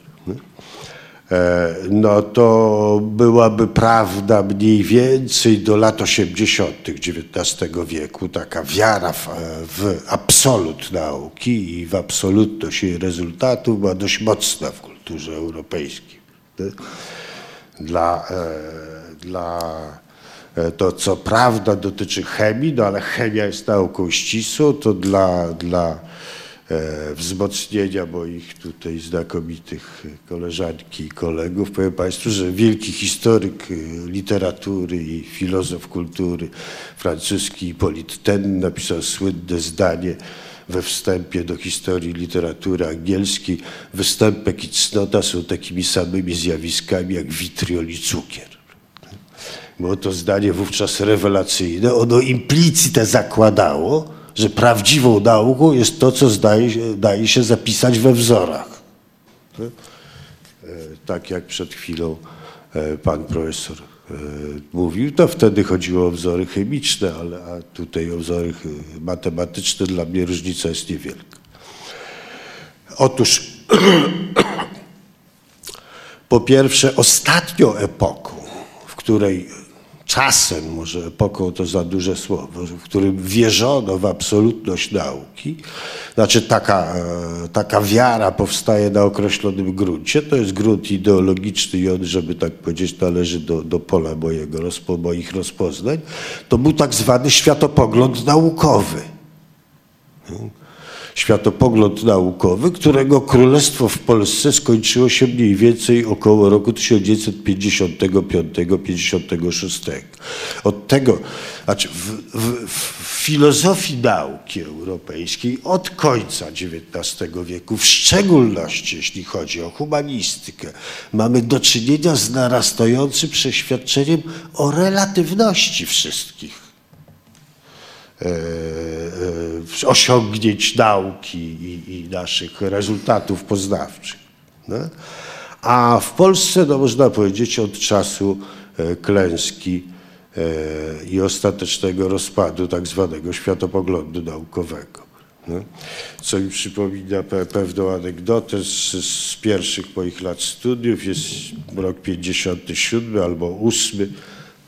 E, no to byłaby prawda mniej więcej do lat 80. XIX wieku, taka wiara w, w absolut nauki i w absolutność jej rezultatów była dość mocna w kulturze europejskiej. Prawda? Dla, e, dla e, to co prawda dotyczy chemii, no ale chemia jest nauką ścisłą, to dla, dla e, wzmocnienia moich tutaj znakomitych koleżanki i kolegów. Powiem Państwu, że wielki historyk literatury i filozof kultury francuski Hippolyte Ten napisał słynne zdanie we wstępie do historii literatury angielskiej. Występek i cnota są takimi samymi zjawiskami jak witriol i cukier. Było to zdanie wówczas rewelacyjne. Ono implicite zakładało, że prawdziwą nauką jest to, co zdaje, daje się zapisać we wzorach. E, Tak jak przed chwilą e, pan profesor mówił, to wtedy chodziło o wzory chemiczne, ale a tutaj o wzory e, matematyczne. Dla mnie różnica jest niewielka. Otóż po pierwsze ostatnią epoką, w której czasem, może epoką to za duże słowo, w którym wierzono w absolutność nauki, znaczy taka, e, taka wiara powstaje na określonym gruncie, to jest grunt ideologiczny i on, żeby tak powiedzieć, należy do, do pola mojego, rozpo, moich rozpoznań, to był tak zwany światopogląd naukowy. Światopogląd naukowy, którego królestwo w Polsce skończyło się mniej więcej około roku 1955-56. Od tego, znaczy w, w, w filozofii nauki europejskiej od końca XIX wieku, w szczególności jeśli chodzi o humanistykę, mamy do czynienia z narastającym przeświadczeniem o relatywności wszystkich osiągnięć nauki i, i naszych rezultatów poznawczych. No? A w Polsce, no można powiedzieć, od czasu e, klęski i ostatecznego rozpadu tak zwanego światopoglądu naukowego. No? Co mi przypomina pe pewną anegdotę z, z, pierwszych moich lat studiów. Jest rok 57 albo 8.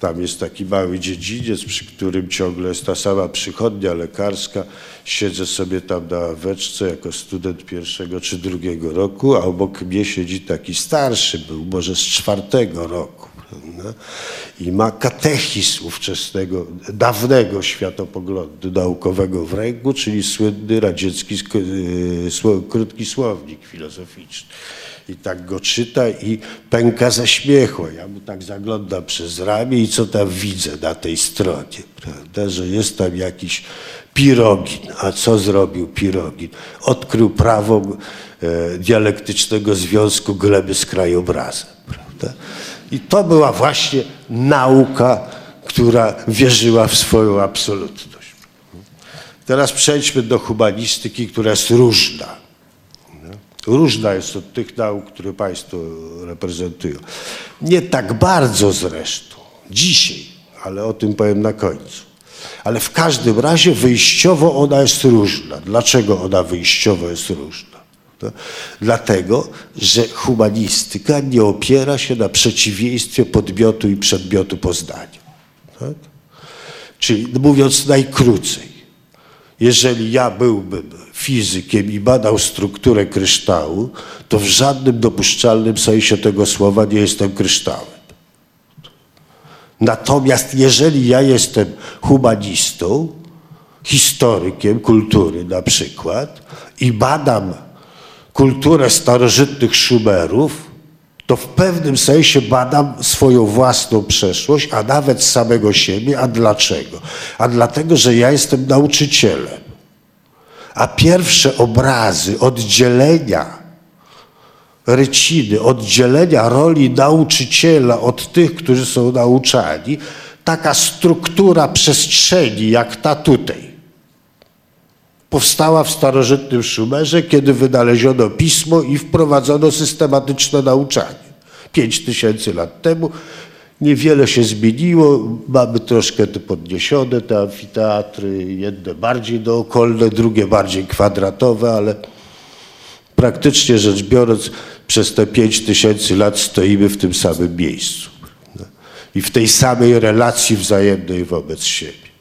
Tam jest taki mały dziedziniec, przy którym ciągle jest ta sama przychodnia lekarska. Siedzę sobie tam na weczce jako student pierwszego czy drugiego roku, a obok mnie siedzi taki starszy, był może z czwartego roku prawda? i ma katechizm ówczesnego, dawnego światopoglądu naukowego w ręku, czyli słynny radziecki e, krótki słownik filozoficzny. I tak go czyta i pęka ze śmiechu. Ja mu tak zaglądam przez ramię i co tam widzę na tej stronie, prawda? że jest tam jakiś Pirogin. A co zrobił Pirogin? Odkrył prawo e, dialektycznego związku gleby z krajobrazem. Prawda? I to była właśnie nauka, która wierzyła w swoją absolutność. Teraz przejdźmy do humanistyki, która jest różna. Różna jest od tych nauk, które Państwo reprezentują. Nie tak bardzo zresztą, dzisiaj, ale o tym powiem na końcu. Ale w każdym razie wyjściowo ona jest różna. Dlaczego ona wyjściowo jest różna? Dlatego, że humanistyka nie opiera się na przeciwieństwie podmiotu i przedmiotu poznania. Tak? Czyli mówiąc najkrócej, jeżeli ja byłbym fizykiem i badał strukturę kryształu, to w żadnym dopuszczalnym sensie tego słowa nie jestem kryształem. Natomiast jeżeli ja jestem humanistą, historykiem kultury na przykład i badam kulturę starożytnych Szumerów, to w pewnym sensie badam swoją własną przeszłość, a nawet samego siebie. A dlaczego? A dlatego, że ja jestem nauczycielem. A pierwsze obrazy oddzielenia ryciny, oddzielenia roli nauczyciela od tych, którzy są nauczani, taka struktura przestrzeni jak ta tutaj, powstała w starożytnym Szumerze, kiedy wynaleziono pismo i wprowadzono systematyczne nauczanie. Pięć tysięcy lat temu niewiele się zmieniło, mamy troszkę te podniesione te amfiteatry, jedne bardziej dookolne, drugie bardziej kwadratowe, ale praktycznie rzecz biorąc przez te pięć tysięcy lat stoimy w tym samym miejscu i w tej samej relacji wzajemnej wobec siebie.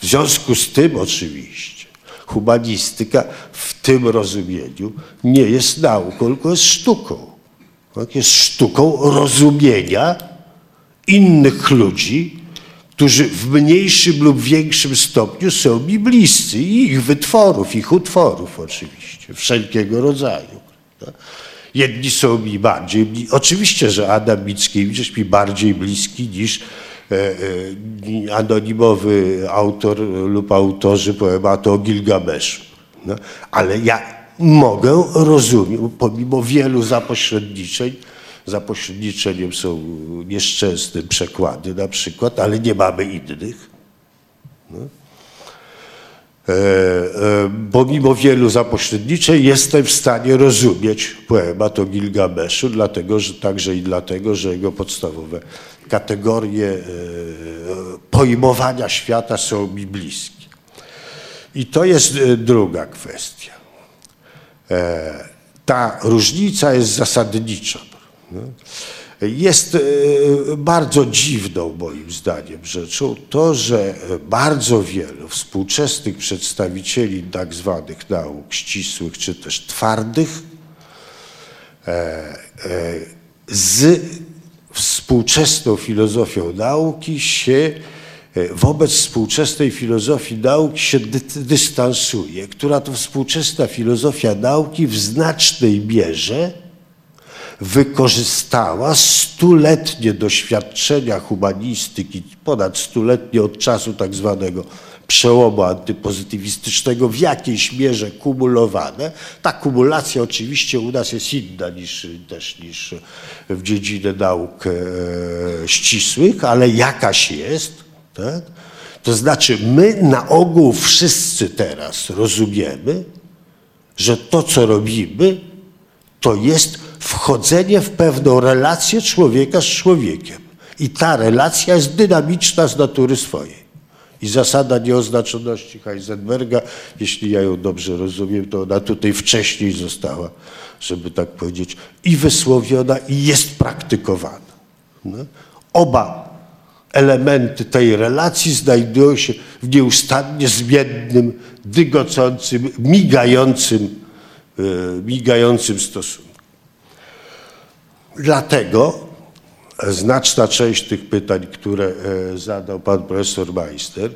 W związku z tym oczywiście humanistyka w tym rozumieniu nie jest nauką, tylko jest sztuką. Tak? Jest sztuką rozumienia innych ludzi, którzy w mniejszym lub większym stopniu są mi bliscy i ich wytworów, ich utworów oczywiście, wszelkiego rodzaju. Jedni są mi bardziej, oczywiście, że Adam Mickiewicz jest mi bardziej bliski niż E, e, anonimowy autor lub autorzy poematu o Gilgameszu. Ale ja mogę rozumieć, pomimo wielu zapośredniczeń, zapośredniczeniem są nieszczęsne przekłady na przykład, ale nie mamy innych. No. E, e, pomimo wielu zapośredniczeń jestem w stanie rozumieć poemat o Gilgameszu, dlatego, że, także i dlatego, że jego podstawowe kategorie e, pojmowania świata są mi bliskie. I to jest e, druga kwestia. E, ta różnica jest zasadnicza. Jest bardzo dziwną moim zdaniem rzeczą to, że bardzo wielu współczesnych przedstawicieli tak zwanych nauk ścisłych czy też twardych z współczesną filozofią nauki się e, wobec współczesnej filozofii nauki się dy dystansuje, która to współczesna filozofia nauki w znacznej mierze wykorzystała stuletnie doświadczenia humanistyki, ponad stuletnie od czasu tak zwanego przełomu antypozytywistycznego w jakiejś mierze kumulowane. Ta kumulacja oczywiście u nas jest inna niż, też niż w dziedzinie nauk e, ścisłych, ale jakaś jest. Tak? To znaczy my na ogół wszyscy teraz rozumiemy, że to co robimy to jest wchodzenie w pewną relację człowieka z człowiekiem. I ta relacja jest dynamiczna z natury swojej. I zasada nieoznaczoności Heisenberga, jeśli ja ją dobrze rozumiem, to ona tutaj wcześniej została, żeby tak powiedzieć, i wysłowiona, i jest praktykowana. No. Oba elementy tej relacji znajdują się w nieustannie zmiennym, dygocącym, migającym, yy, migającym stosunku. Dlatego znaczna część tych pytań, które e, zadał pan profesor Meister,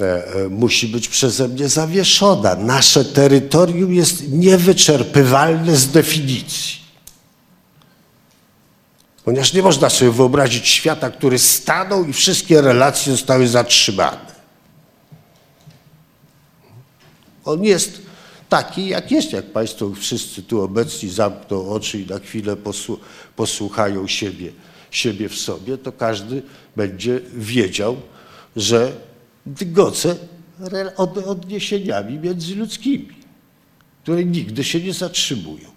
e, e, musi być przeze mnie zawieszona. Nasze terytorium jest niewyczerpywalne z definicji. Ponieważ nie można sobie wyobrazić świata, który stanął i wszystkie relacje zostały zatrzymane. On jest taki, jak jest, jak Państwo wszyscy tu obecni zamkną oczy i na chwilę posłuchają siebie siebie w sobie, to każdy będzie wiedział, że dygoce od odniesieniami międzyludzkimi, które nigdy się nie zatrzymują.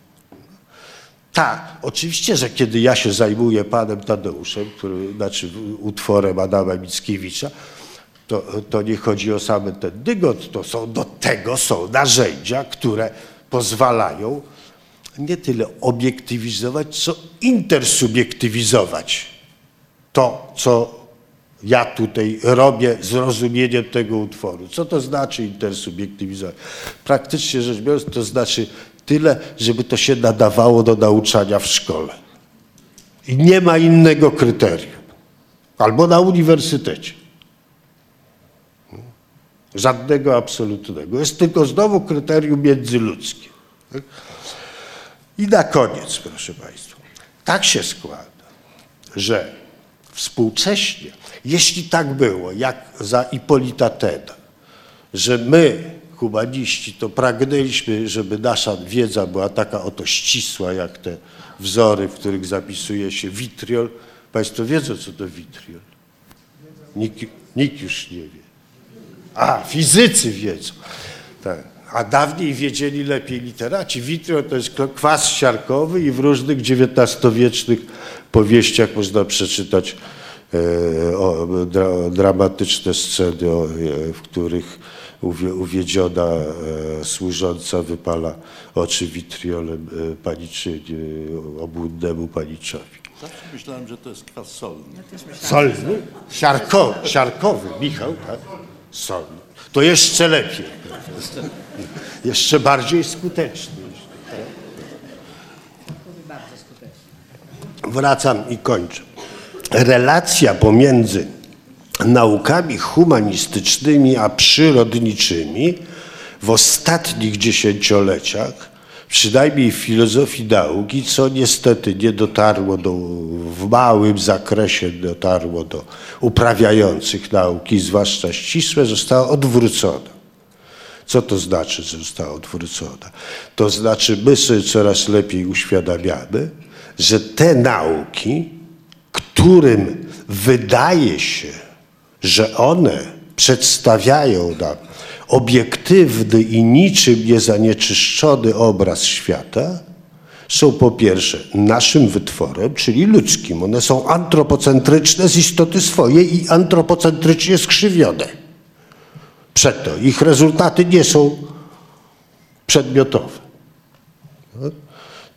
Tak, oczywiście, że kiedy ja się zajmuję panem Tadeuszem, który, znaczy utworem Adama Mickiewicza, to, to nie chodzi o same ten dygot, to są, do tego są narzędzia, które pozwalają nie tyle obiektywizować, co intersubjektywizować to, co ja tutaj robię z rozumieniem tego utworu. Co to znaczy intersubjektywizować? Praktycznie rzecz biorąc, to znaczy tyle, żeby to się nadawało do nauczania w szkole. I nie ma innego kryterium. Albo na uniwersytecie. Żadnego absolutnego. Jest tylko znowu kryterium międzyludzkie. Tak? I na koniec, proszę Państwa, tak się składa, że współcześnie, jeśli tak było, jak za Ipolita że my, humaniści, to pragnęliśmy, żeby nasza wiedza była taka oto ścisła, jak te wzory, w których zapisuje się witriol. Państwo wiedzą, co to witriol? Nikt, nikt już nie wie. A, fizycy wiedzą. Tak a dawniej wiedzieli lepiej literaci. Vitrio to jest kwas siarkowy i w różnych XIX-wiecznych powieściach można przeczytać e, o, dra, dramatyczne sceny, o, e, w których uwie, uwiedziona e, służąca wypala oczy witriolem e, paniczy, e, obłudnemu paniczowi. Zawsze myślałem, że to jest kwas solny. Solny? Siarkowy, siarkowy, Michał, tak? To jeszcze lepiej jeszcze bardziej skuteczny. Wracam i kończę. Relacja pomiędzy naukami humanistycznymi a przyrodniczymi w ostatnich dziesięcioleciach, przynajmniej w filozofii nauki, co niestety nie dotarło do, w małym zakresie dotarło do uprawiających nauki, zwłaszcza ścisłe, została odwrócona. Co to znaczy, że została odwrócona? To znaczy, my sobie coraz lepiej uświadamiamy, że te nauki, którym wydaje się, że one przedstawiają nam obiektywny i niczym niezanieczyszczony obraz świata, są po pierwsze naszym wytworem, czyli ludzkim. One są antropocentryczne z istoty swojej i antropocentrycznie skrzywione. Przeto ich rezultaty nie są przedmiotowe.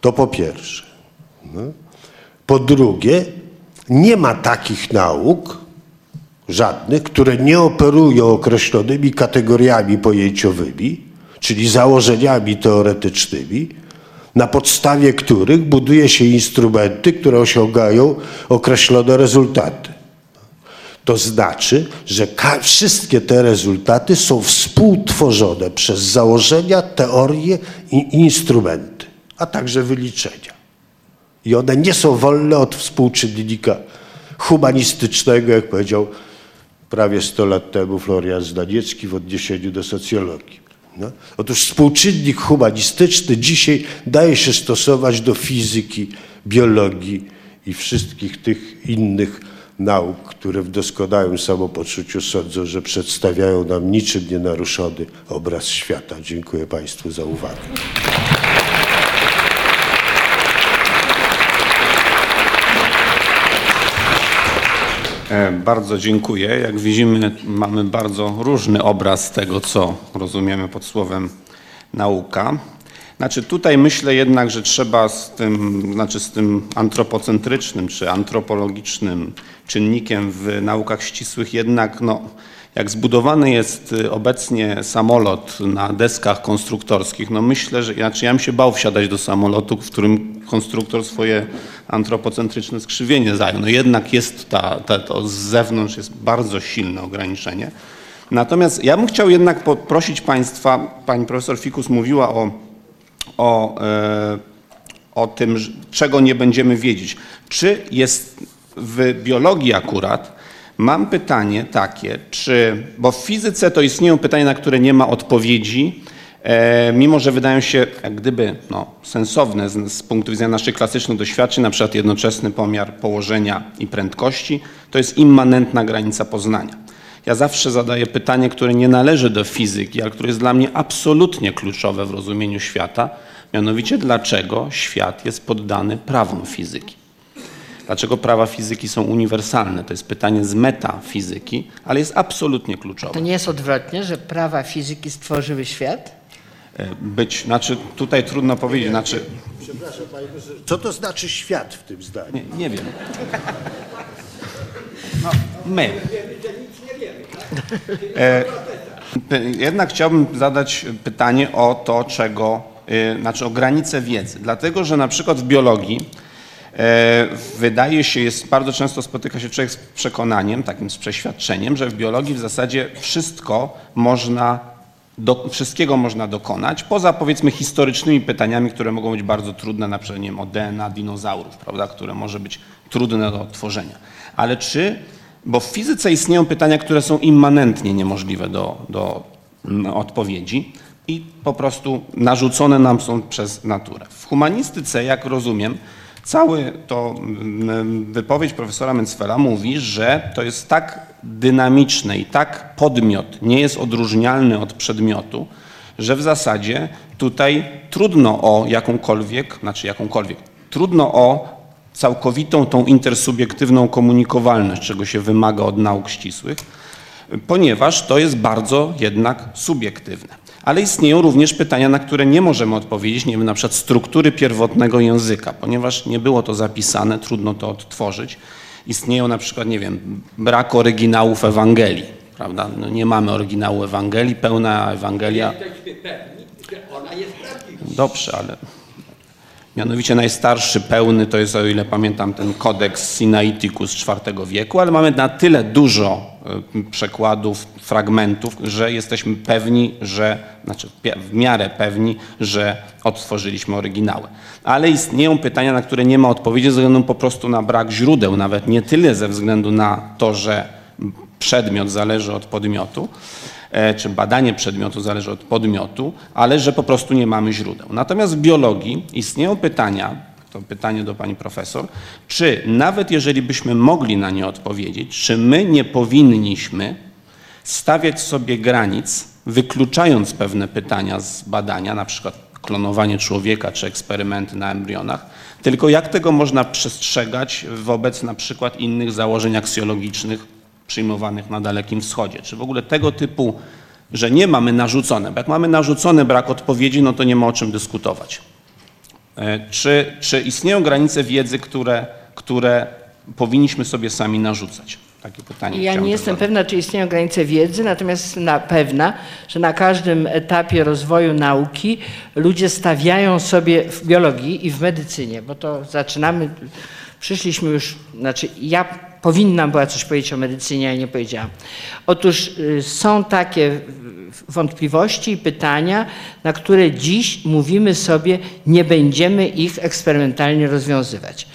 To po pierwsze. Po drugie, nie ma takich nauk, żadnych, które nie operują określonymi kategoriami pojęciowymi, czyli założeniami teoretycznymi, na podstawie których buduje się instrumenty, które osiągają określone rezultaty. To znaczy, że wszystkie te rezultaty są współtworzone przez założenia, teorie i instrumenty, a także wyliczenia. I one nie są wolne od współczynnika humanistycznego, jak powiedział prawie 100 lat temu Florian Zdaniecki w odniesieniu do socjologii. No. Otóż współczynnik humanistyczny dzisiaj daje się stosować do fizyki, biologii i wszystkich tych innych nauk, które w doskonałym samopoczuciu sądzą, że przedstawiają nam niczym nienaruszony obraz świata. Dziękuję Państwu za uwagę. Bardzo dziękuję. Jak widzimy, mamy bardzo różny obraz tego, co rozumiemy pod słowem nauka. Znaczy tutaj myślę jednak, że trzeba z tym, znaczy z tym antropocentrycznym czy antropologicznym czynnikiem w naukach ścisłych jednak no, jak zbudowany jest y, obecnie samolot na deskach konstruktorskich, no myślę, że znaczy ja bym się bał wsiadać do samolotu, w którym konstruktor swoje antropocentryczne skrzywienie zajął. No jednak jest ta, ta, to z zewnątrz jest bardzo silne ograniczenie. Natomiast ja bym chciał jednak poprosić Państwa, Pani Profesor Fikus mówiła o, o, e, o tym, czego nie będziemy wiedzieć. Czy jest w biologii akurat Mam pytanie takie, czy, bo w fizyce to istnieją pytania, na które nie ma odpowiedzi, e, mimo że wydają się jak gdyby no, sensowne z, z, punktu widzenia naszych klasycznych doświadczeń, na przykład jednoczesny pomiar położenia i prędkości, to jest immanentna granica poznania. Ja zawsze zadaję pytanie, które nie należy do fizyki, ale które jest dla mnie absolutnie kluczowe w rozumieniu świata, mianowicie dlaczego świat jest poddany prawom fizyki. Dlaczego prawa fizyki są uniwersalne? To jest pytanie z metafizyki, ale jest absolutnie kluczowe. To nie jest odwrotnie, że prawa fizyki stworzyły świat? E, być, znaczy tutaj trudno powiedzieć, znaczy... Przepraszam panie profesorze, co to znaczy świat w tym zdaniu? Nie, nie wiem. No, my. E, jednak chciałbym zadać pytanie o to, czego, e, znaczy o granicę wiedzy. Dlatego, że na przykład w biologii wydaje się, jest bardzo często spotyka się człowiek z przekonaniem, takim z przeświadczeniem, że w biologii w zasadzie wszystko można, do, wszystkiego można dokonać, poza powiedzmy historycznymi pytaniami, które mogą być bardzo trudne, na przykład nie wiem, o DNA dinozaurów, prawda, które może być trudne do odtworzenia. Ale czy, bo w fizyce istnieją pytania, które są immanentnie niemożliwe do, do mm, odpowiedzi, i po prostu narzucone nam są przez naturę. W humanistyce, jak rozumiem, Cały to mm, wypowiedź profesora Mencfela mówi, że to jest tak dynamiczne i tak podmiot nie jest odróżnialny od przedmiotu, że w zasadzie tutaj trudno o jakąkolwiek, znaczy jakąkolwiek, trudno o całkowitą tą intersubiektywną komunikowalność, czego się wymaga od nauk ścisłych, ponieważ to jest bardzo jednak subiektywne. Ale istnieją również pytania, na które nie możemy odpowiedzieć, nie wiem, na przykład struktury pierwotnego języka, ponieważ nie było to zapisane, trudno to odtworzyć. Istnieją na przykład, nie wiem, brak oryginałów Ewangelii, prawda? No nie mamy oryginału Ewangelii, pełna Ewangelia. Dobrze, ale Mianowicie najstarszy pełny to jest, o ile pamiętam, ten kodeks Sinaiticus IV wieku, ale mamy na tyle dużo przekładów, fragmentów, że jesteśmy pewni, że, znaczy w miarę pewni, że odtworzyliśmy oryginały. Ale istnieją pytania, na które nie ma odpowiedzi ze względu po prostu na brak źródeł, nawet nie tyle ze względu na to, że przedmiot zależy od podmiotu, E, czy badanie przedmiotu zależy od podmiotu, ale że po prostu nie mamy źródeł. Natomiast w biologii istnieją pytania, to pytanie do pani profesor, czy nawet jeżeli byśmy mogli na nie odpowiedzieć, czy my nie powinniśmy stawiać sobie granic, wykluczając pewne pytania z badania, na przykład klonowanie człowieka czy eksperymenty na embrionach, tylko jak tego można przestrzegać wobec na przykład innych założeń aksjologicznych przyjmowanych na Dalekim Wschodzie. Czy w ogóle tego typu, że nie mamy narzucone, bo jak mamy narzucony brak odpowiedzi, no to nie ma o czym dyskutować. E, czy, czy istnieją granice wiedzy, które, które powinniśmy sobie sami narzucać? Takie pytanie. Ja nie jestem pewna, czy istnieją granice wiedzy, natomiast na pewna, że na każdym etapie rozwoju nauki ludzie stawiają sobie w biologii i w medycynie, bo to zaczynamy Przyszliśmy już, znaczy ja powinnam była coś powiedzieć o medycynie, a nie powiedziałam. Otóż y, są takie wątpliwości i pytania, na które dziś mówimy sobie, nie będziemy ich eksperymentalnie rozwiązywać.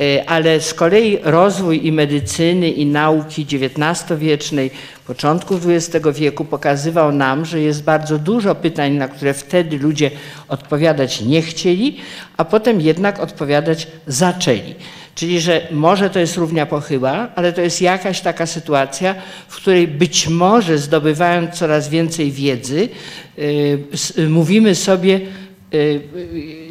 Y, Ale z kolei rozwój i medycyny, i nauki XIX-wiecznej, początków XX wieku pokazywał nam, że jest bardzo dużo pytań, na które wtedy ludzie odpowiadać nie chcieli, a potem jednak odpowiadać zaczęli. Czyli, że może to jest równia pochyła, ale to jest jakaś taka sytuacja, w której być może zdobywając coraz więcej wiedzy, yy, mówimy sobie, yy,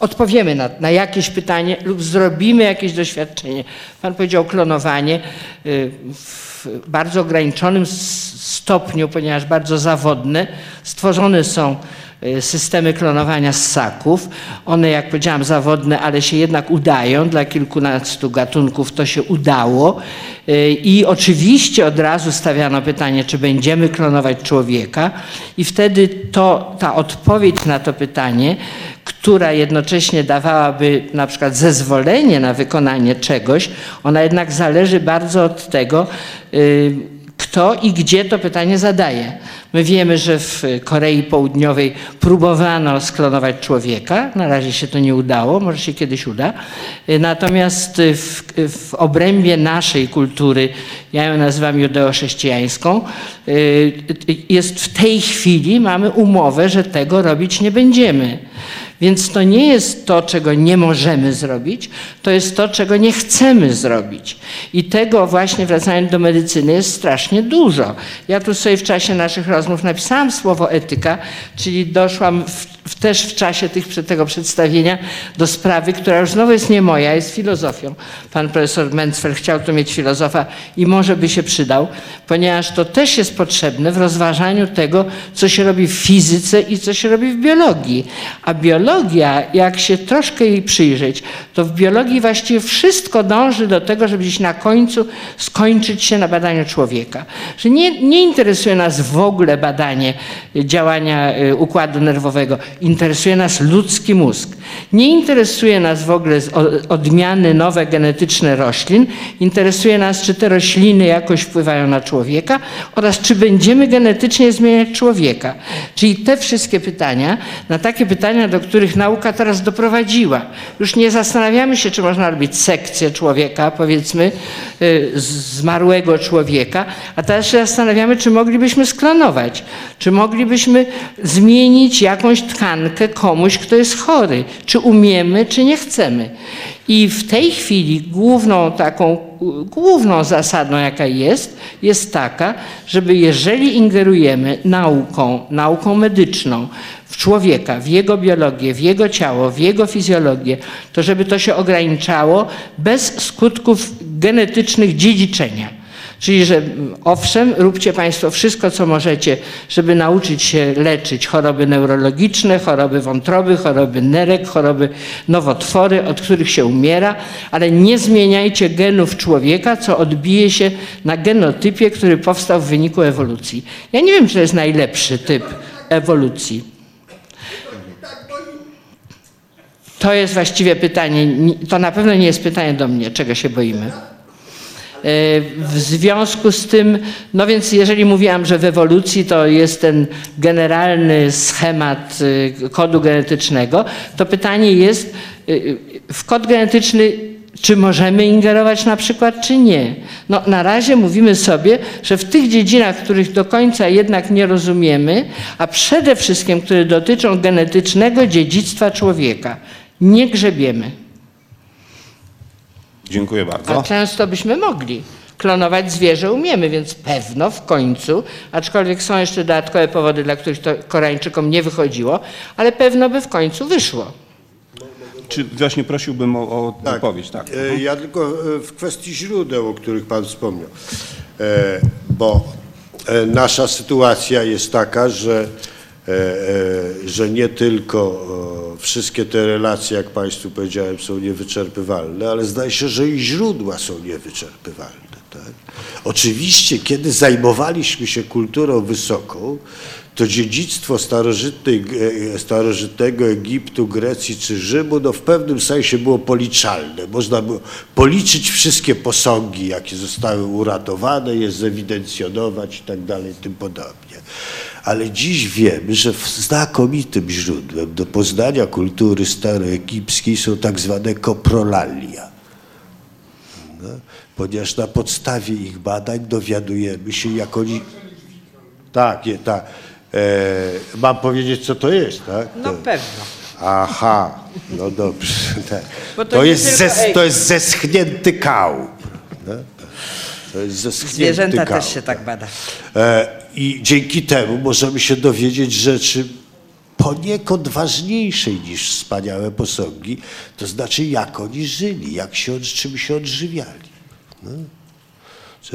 odpowiemy na, na jakieś pytanie lub zrobimy jakieś doświadczenie. Pan powiedział klonowanie y, w bardzo ograniczonym stopniu, ponieważ bardzo zawodne. Stworzone są y, systemy klonowania ssaków. One, jak powiedziałam, zawodne, ale się jednak udają. Dla kilkunastu gatunków to się udało. Y, I oczywiście od razu stawiano pytanie, czy będziemy klonować człowieka. I wtedy to, ta odpowiedź na to pytanie która jednocześnie dawałaby na przykład zezwolenie na wykonanie czegoś, ona jednak zależy bardzo od tego, y, kto i gdzie to pytanie zadaje. My wiemy, że w Korei Południowej próbowano sklonować człowieka, na razie się to nie udało, może się kiedyś uda. Y, Natomiast y, w, w obrębie naszej kultury, ja ją nazywam judeo-chrześcijańską, jest w tej chwili mamy umowę, że tego robić nie będziemy. Więc to nie jest to, czego nie możemy zrobić, to jest to, czego nie chcemy zrobić. I tego właśnie, wracając do medycyny, jest strasznie dużo. Ja tu sobie w czasie naszych rozmów napisałam słowo etyka, czyli doszłam w, też w czasie tych, tego przedstawienia do sprawy, która już znowu jest nie moja, jest filozofią. Pan profesor Mencfeld chciał tu mieć filozofa i może by się przydał, ponieważ to też jest potrzebne w rozważaniu tego, co się robi w fizyce i co się robi w biologii. A biologia, jak się troszkę jej przyjrzeć, to w biologii właściwie wszystko dąży do tego, żeby gdzieś na końcu skończyć się na badaniu człowieka. Że nie, nie interesuje nas w ogóle badanie działania y, układu nerwowego, interesuje nas ludzki mózg. Nie interesuje nas w ogóle odmiany nowe genetyczne roślin, interesuje nas, czy te rośliny jakoś wpływają na człowieka oraz czy będziemy genetycznie zmieniać człowieka. Czyli te wszystkie pytania, na takie pytania, do których nauka teraz doprowadziła. Już nie zastanawiamy się, czy można robić sekcję człowieka, powiedzmy, y, zmarłego człowieka, a teraz się zastanawiamy, czy moglibyśmy sklonować, czy moglibyśmy zmienić jakąś tkankę komuś, kto jest chory, czy umiemy, czy nie chcemy. I w tej chwili główną taką, główną zasadą, jaka jest, jest taka, żeby jeżeli ingerujemy nauką, nauką medyczną w człowieka, w jego biologię, w jego ciało, w jego fizjologię, to żeby to się ograniczało bez skutków genetycznych dziedziczenia. Czyli, że owszem, róbcie Państwo wszystko, co możecie, żeby nauczyć się leczyć choroby neurologiczne, choroby wątroby, choroby nerek, choroby nowotwory, od których się umiera, ale nie zmieniajcie genów człowieka, co odbije się na genotypie, który powstał w wyniku ewolucji. Ja nie wiem, czy to jest najlepszy typ ewolucji. To jest właściwie pytanie, ni- to na pewno nie jest pytanie do mnie, czego się boimy. E, W związku z tym, no więc jeżeli mówiłam, że w ewolucji to jest ten generalny schemat y, kodu genetycznego, to pytanie jest y, w kod genetyczny, czy możemy ingerować na przykład, czy nie. No, na razie mówimy sobie, że w tych dziedzinach, których do końca jednak nie rozumiemy, a przede wszystkim, które dotyczą genetycznego dziedzictwa człowieka, nie grzebiemy. Dziękuję A bardzo. często byśmy mogli. Klonować zwierzę umiemy, więc pewno w końcu, aczkolwiek są jeszcze dodatkowe powody, dla których to Koreańczykom nie wychodziło, ale pewno by w końcu wyszło. Czy właśnie prosiłbym o, o odpowiedź, tak. E, Ja tylko e, w kwestii źródeł, o których Pan wspomniał, E, bo nasza sytuacja jest taka, że, że nie tylko o, wszystkie te relacje, jak Państwu powiedziałem, są niewyczerpywalne, ale zdaje się, że i źródła są niewyczerpywalne. Tak? Oczywiście, kiedy zajmowaliśmy się kulturą wysoką, to dziedzictwo e, starożytnego Egiptu, Grecji czy Rzymu no w pewnym sensie było policzalne. Można było policzyć wszystkie posągi, jakie zostały uratowane, je zewidencjonować i tak dalej, tym podobnie. Ale dziś wiemy, że znakomitym źródłem do poznania kultury staroegipskiej są tak zwane koprolalia. No, ponieważ na podstawie ich badań dowiadujemy się, jak oni... Tak, nie, tak. E, mam powiedzieć, co to jest, tak? No pewno. Aha, no dobrze. Tak. To To, jest zes, to jest zeschnięty kał. prawda? To jest zeschnięty Zwierzęta kał. też się tak bada. E, I dzięki temu możemy się dowiedzieć rzeczy poniekąd ważniejszej niż wspaniałe posągi, to znaczy jak oni żyli, jak się, czym się odżywiali. No.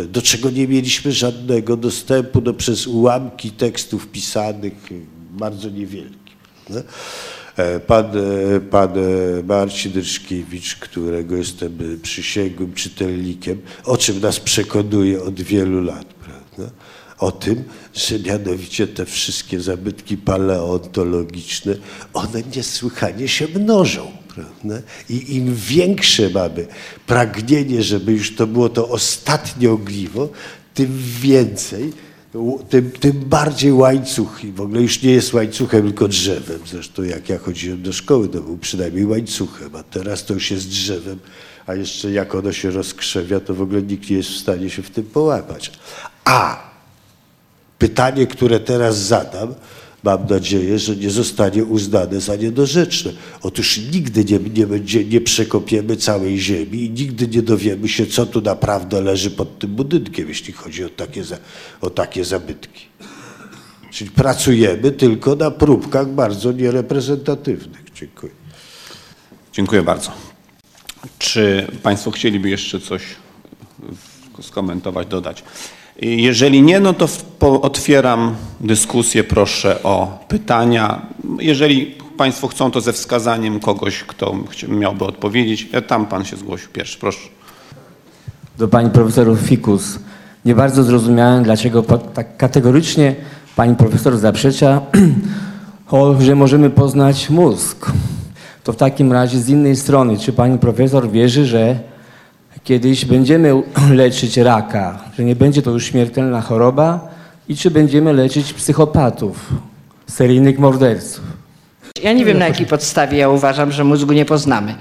Do czego nie mieliśmy żadnego dostępu no, przez ułamki tekstów pisanych, bardzo niewielki. No. E, Pan, e, pan e, Marcin Ryszkiewicz, którego jestem przysięgłym czytelnikiem, o czym nas przekonuje od wielu lat, prawda? O tym, że mianowicie te wszystkie zabytki paleontologiczne, one niesłychanie się mnożą. Prawda? I im większe mamy pragnienie, żeby już to było to ostatnie ogniwo, tym więcej tym, tym bardziej łańcuch i w ogóle już nie jest łańcuchem, tylko drzewem. Zresztą jak ja chodziłem do szkoły, to był przynajmniej łańcuchem, a teraz to już jest drzewem, a jeszcze jak ono się rozkrzewia, to w ogóle nikt nie jest w stanie się w tym połapać. A pytanie, które teraz zadam, mam nadzieję, że nie zostanie uznane za niedorzeczne. Otóż nigdy nie, nie, będzie, nie przekopiemy całej ziemi i nigdy nie dowiemy się, co tu naprawdę leży pod tym budynkiem, jeśli chodzi o takie, o takie zabytki. Czyli pracujemy tylko na próbkach bardzo niereprezentatywnych. Dziękuję. Dziękuję bardzo. Czy Państwo chcieliby jeszcze coś skomentować, dodać? Jeżeli nie, no to otwieram dyskusję. Proszę o pytania. Jeżeli Państwo chcą, to ze wskazaniem kogoś, kto miałby odpowiedzieć. Ja Tam Pan się zgłosił pierwszy, proszę. do pani profesor Fikus. Nie bardzo zrozumiałem, dlaczego tak kategorycznie pani profesor zaprzecza, o, że możemy poznać mózg. To w takim razie z innej strony, czy pani profesor wierzy, że kiedyś będziemy leczyć raka, że nie będzie to już śmiertelna choroba i czy będziemy leczyć psychopatów, seryjnych morderców? Ja nie wiem na jakiej podstawie ja uważam, że mózgu nie poznamy.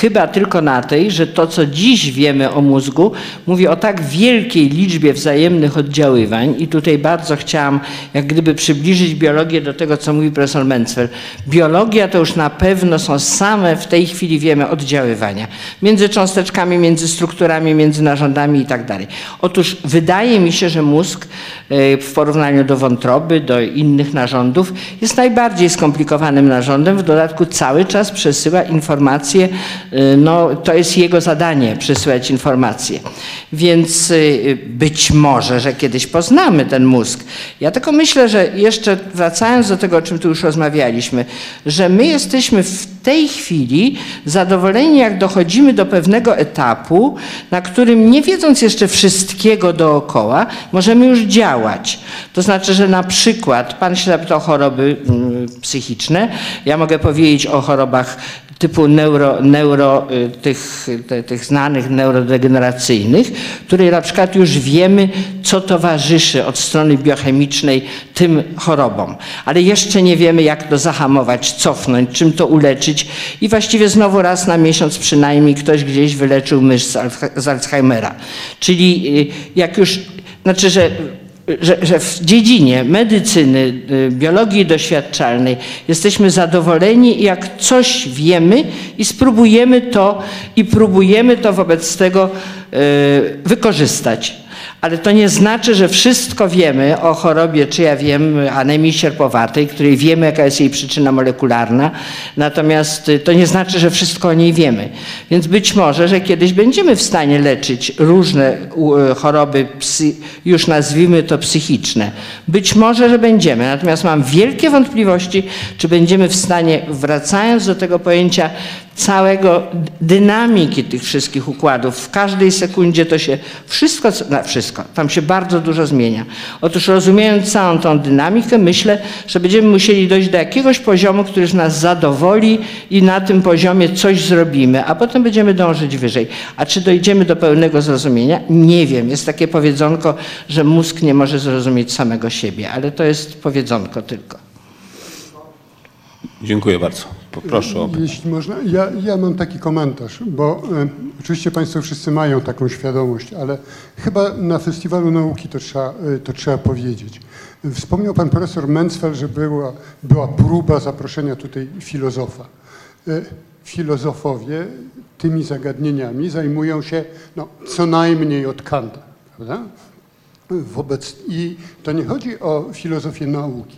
Chyba tylko na tej, że to, co dziś wiemy o mózgu, mówi o tak wielkiej liczbie wzajemnych oddziaływań i tutaj bardzo chciałam jak gdyby przybliżyć biologię do tego, co mówi profesor Mencfel. Biologia to już na pewno są same w tej chwili wiemy oddziaływania. Między cząsteczkami, między strukturami, między narządami i tak dalej. Otóż wydaje mi się, że mózg e, w porównaniu do wątroby, do innych narządów jest najbardziej narządem. W dodatku cały czas przesyła informacje, e, no to jest jego zadanie przesyłać informacje. Więc e, być może, że kiedyś poznamy ten mózg. Ja tylko myślę, że jeszcze wracając do tego, o czym tu już rozmawialiśmy, że my jesteśmy w tej chwili zadowoleni, jak dochodzimy do pewnego etapu, na którym nie wiedząc jeszcze wszystkiego dookoła, możemy już działać. To znaczy, że na przykład, Pan się zapytał o choroby mm, psychiczne, ja mogę powiedzieć o chorobach typu neuro, neuro y, tych, te, tych znanych neurodegeneracyjnych, które na przykład już wiemy, co towarzyszy od strony biochemicznej tym chorobom. Ale jeszcze nie wiemy, jak to zahamować, cofnąć, czym to uleczyć i właściwie znowu raz na miesiąc przynajmniej ktoś gdzieś wyleczył mysz z Alzheimera. Czyli y, jak już, znaczy, że że, że w dziedzinie medycyny, y, biologii doświadczalnej jesteśmy zadowoleni, jak coś wiemy i spróbujemy to i próbujemy to wobec tego y, wykorzystać. Ale to nie znaczy, że wszystko wiemy o chorobie, czy ja wiem, anemii sierpowatej, której wiemy, jaka jest jej przyczyna molekularna. Natomiast y, to nie znaczy, że wszystko o niej wiemy. Więc być może, że kiedyś będziemy w stanie leczyć różne y, choroby, już nazwijmy to psychiczne. Być może, że będziemy. Natomiast mam wielkie wątpliwości, czy będziemy w stanie, wracając do tego pojęcia całego dynamiki tych wszystkich układów, w każdej sekundzie to się wszystko, na wszystko, wszystko. Tam się bardzo dużo zmienia. Otóż rozumiejąc całą tą dynamikę, myślę, że będziemy musieli dojść do jakiegoś poziomu, który nas zadowoli i na tym poziomie coś zrobimy, a potem będziemy dążyć wyżej. A czy dojdziemy do pełnego zrozumienia? Nie wiem. Jest takie powiedzonko, że mózg nie może zrozumieć samego siebie, ale to jest powiedzonko tylko. Dziękuję bardzo. Poproszę o... Jeśli można, ja, ja mam taki komentarz, bo e, oczywiście Państwo wszyscy mają taką świadomość, ale chyba na Festiwalu Nauki to trzeba, e, to trzeba powiedzieć. Wspomniał Pan Profesor Mencfeld, że była, była próba zaproszenia tutaj filozofa. E, filozofowie tymi zagadnieniami zajmują się no, co najmniej od Kanta, prawda? Wobec, I to nie chodzi o filozofię nauki,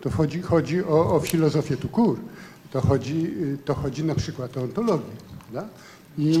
to chodzi, chodzi o, o filozofię tu kur. To chodzi, to chodzi na przykład o ontologię. Prawda? I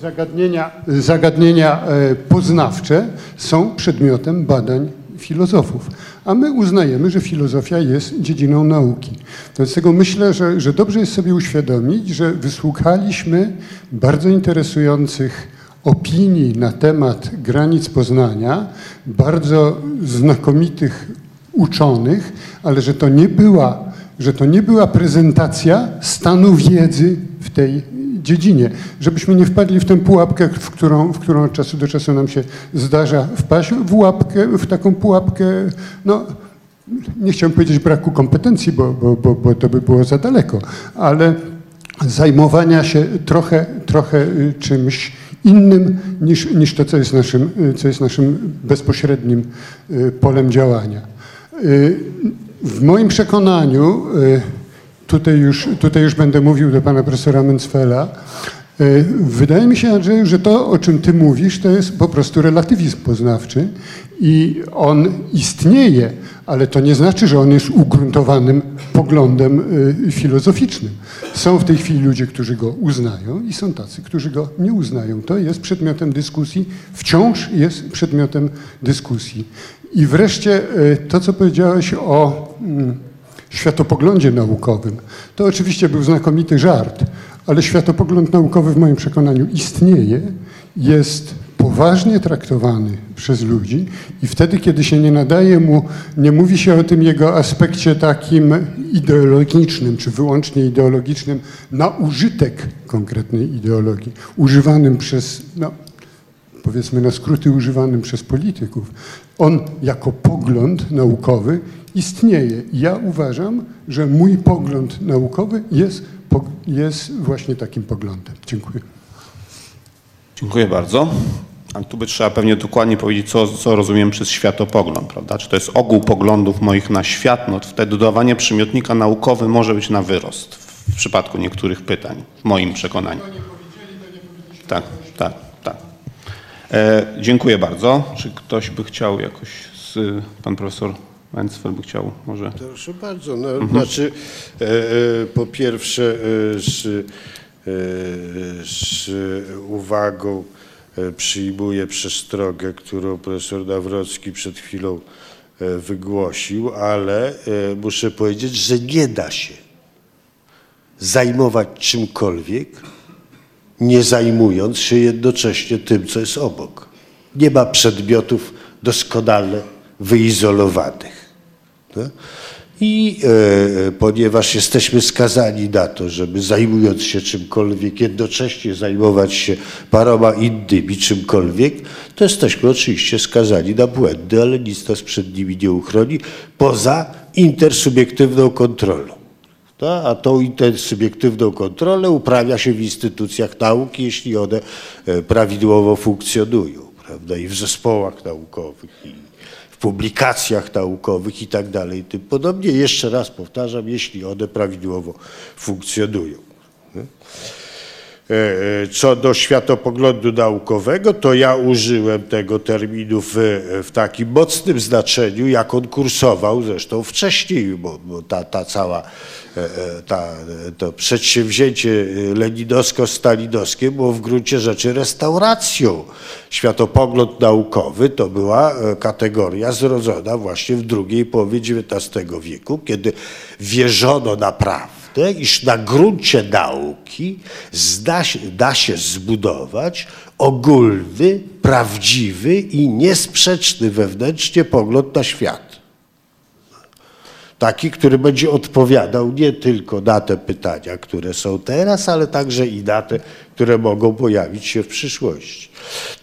zagadnienia, zagadnienia e, poznawcze są przedmiotem badań filozofów. A my uznajemy, że filozofia jest dziedziną nauki. Wobec tego myślę, że, że dobrze jest sobie uświadomić, że wysłuchaliśmy bardzo interesujących opinii na temat granic poznania, bardzo znakomitych uczonych, ale że to nie była, że to nie była prezentacja stanu wiedzy w tej dziedzinie. Żebyśmy nie wpadli w tę pułapkę, w którą, w którą od czasu do czasu nam się zdarza wpaść, w łapkę, w taką pułapkę, no nie chciałbym powiedzieć braku kompetencji, bo, bo, bo, bo to by było za daleko, ale zajmowania się trochę, trochę czymś innym niż, niż to, co jest, naszym, co jest naszym bezpośrednim y, polem działania. W moim przekonaniu, y, tutaj już, tutaj już będę mówił do pana profesora Mencfela, wydaje mi się, Andrzeju, że to, o czym ty mówisz, to jest po prostu relatywizm poznawczy i on istnieje, ale to nie znaczy, że on jest ugruntowanym poglądem filozoficznym. Są w tej chwili ludzie, którzy go uznają i są tacy, którzy go nie uznają. To jest przedmiotem dyskusji, wciąż jest przedmiotem dyskusji. I wreszcie to, co powiedziałeś o mm, światopoglądzie naukowym, to oczywiście był znakomity żart, ale światopogląd naukowy w moim przekonaniu istnieje, jest poważnie traktowany przez ludzi i wtedy, kiedy się nie nadaje mu, nie mówi się o tym jego aspekcie takim ideologicznym, czy wyłącznie ideologicznym, na użytek konkretnej ideologii, używanym przez, no, powiedzmy na skróty, używanym przez polityków. On jako pogląd naukowy istnieje. Ja uważam, że mój pogląd naukowy jest, jest właśnie takim poglądem. Dziękuję. Dziękuję bardzo. Ale tu by trzeba pewnie dokładnie powiedzieć, co, co rozumiem przez światopogląd, prawda? Czy to jest ogół poglądów moich na świat? No wtedy dodawanie przymiotnika naukowy może być na wyrost w przypadku niektórych pytań, w moim przekonaniu. Tak. E, dziękuję bardzo. Czy ktoś by chciał jakoś, z, pan profesor Wenzfeld by chciał może... Proszę bardzo. No, mhm. Znaczy, e, e, po pierwsze e, z, z uwagą przyjmuję przestrogę, którą profesor Nawrocki przed chwilą wygłosił, ale muszę powiedzieć, że nie da się zajmować czymkolwiek, nie zajmując się jednocześnie tym, co jest obok. Nie ma przedmiotów doskonale wyizolowanych. Tak? I e, ponieważ jesteśmy skazani na to, żeby zajmując się czymkolwiek, jednocześnie zajmować się paroma innymi czymkolwiek, to jesteśmy oczywiście skazani na błędy, ale nic nas przed nimi nie uchroni, poza intersubiektywną kontrolą. A tą intersubiektywną kontrolę uprawia się w instytucjach nauki, jeśli one e, prawidłowo funkcjonują, prawda? I w zespołach naukowych, i publikacjach naukowych i tak dalej. Tym podobnie. Jeszcze raz powtarzam, jeśli one prawidłowo funkcjonują. E, e, co do światopoglądu naukowego, to ja użyłem tego terminu w, w takim mocnym znaczeniu, jak on kursował zresztą wcześniej, bo, bo ta, ta cała E, e, ta, to przedsięwzięcie leninowsko-stalinowskie było w gruncie rzeczy restauracją. Światopogląd naukowy to była e, kategoria zrodzona właśnie w drugiej połowie XIX wieku, kiedy wierzono naprawdę prawdę, iż na gruncie nauki zda da się zbudować ogólny, prawdziwy i niesprzeczny wewnętrznie pogląd na świat. Taki, który będzie odpowiadał nie tylko na te pytania, które są teraz, ale także i na te, które mogą pojawić się w przyszłości.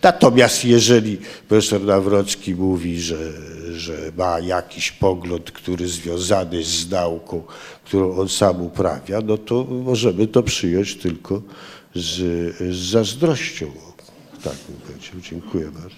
Natomiast jeżeli profesor Nawrocki mówi, że, że ma jakiś pogląd, który związany jest z nauką, którą on sam uprawia, no to możemy to przyjąć tylko z, z zazdrością. Tak bym powiedział. Dziękuję bardzo.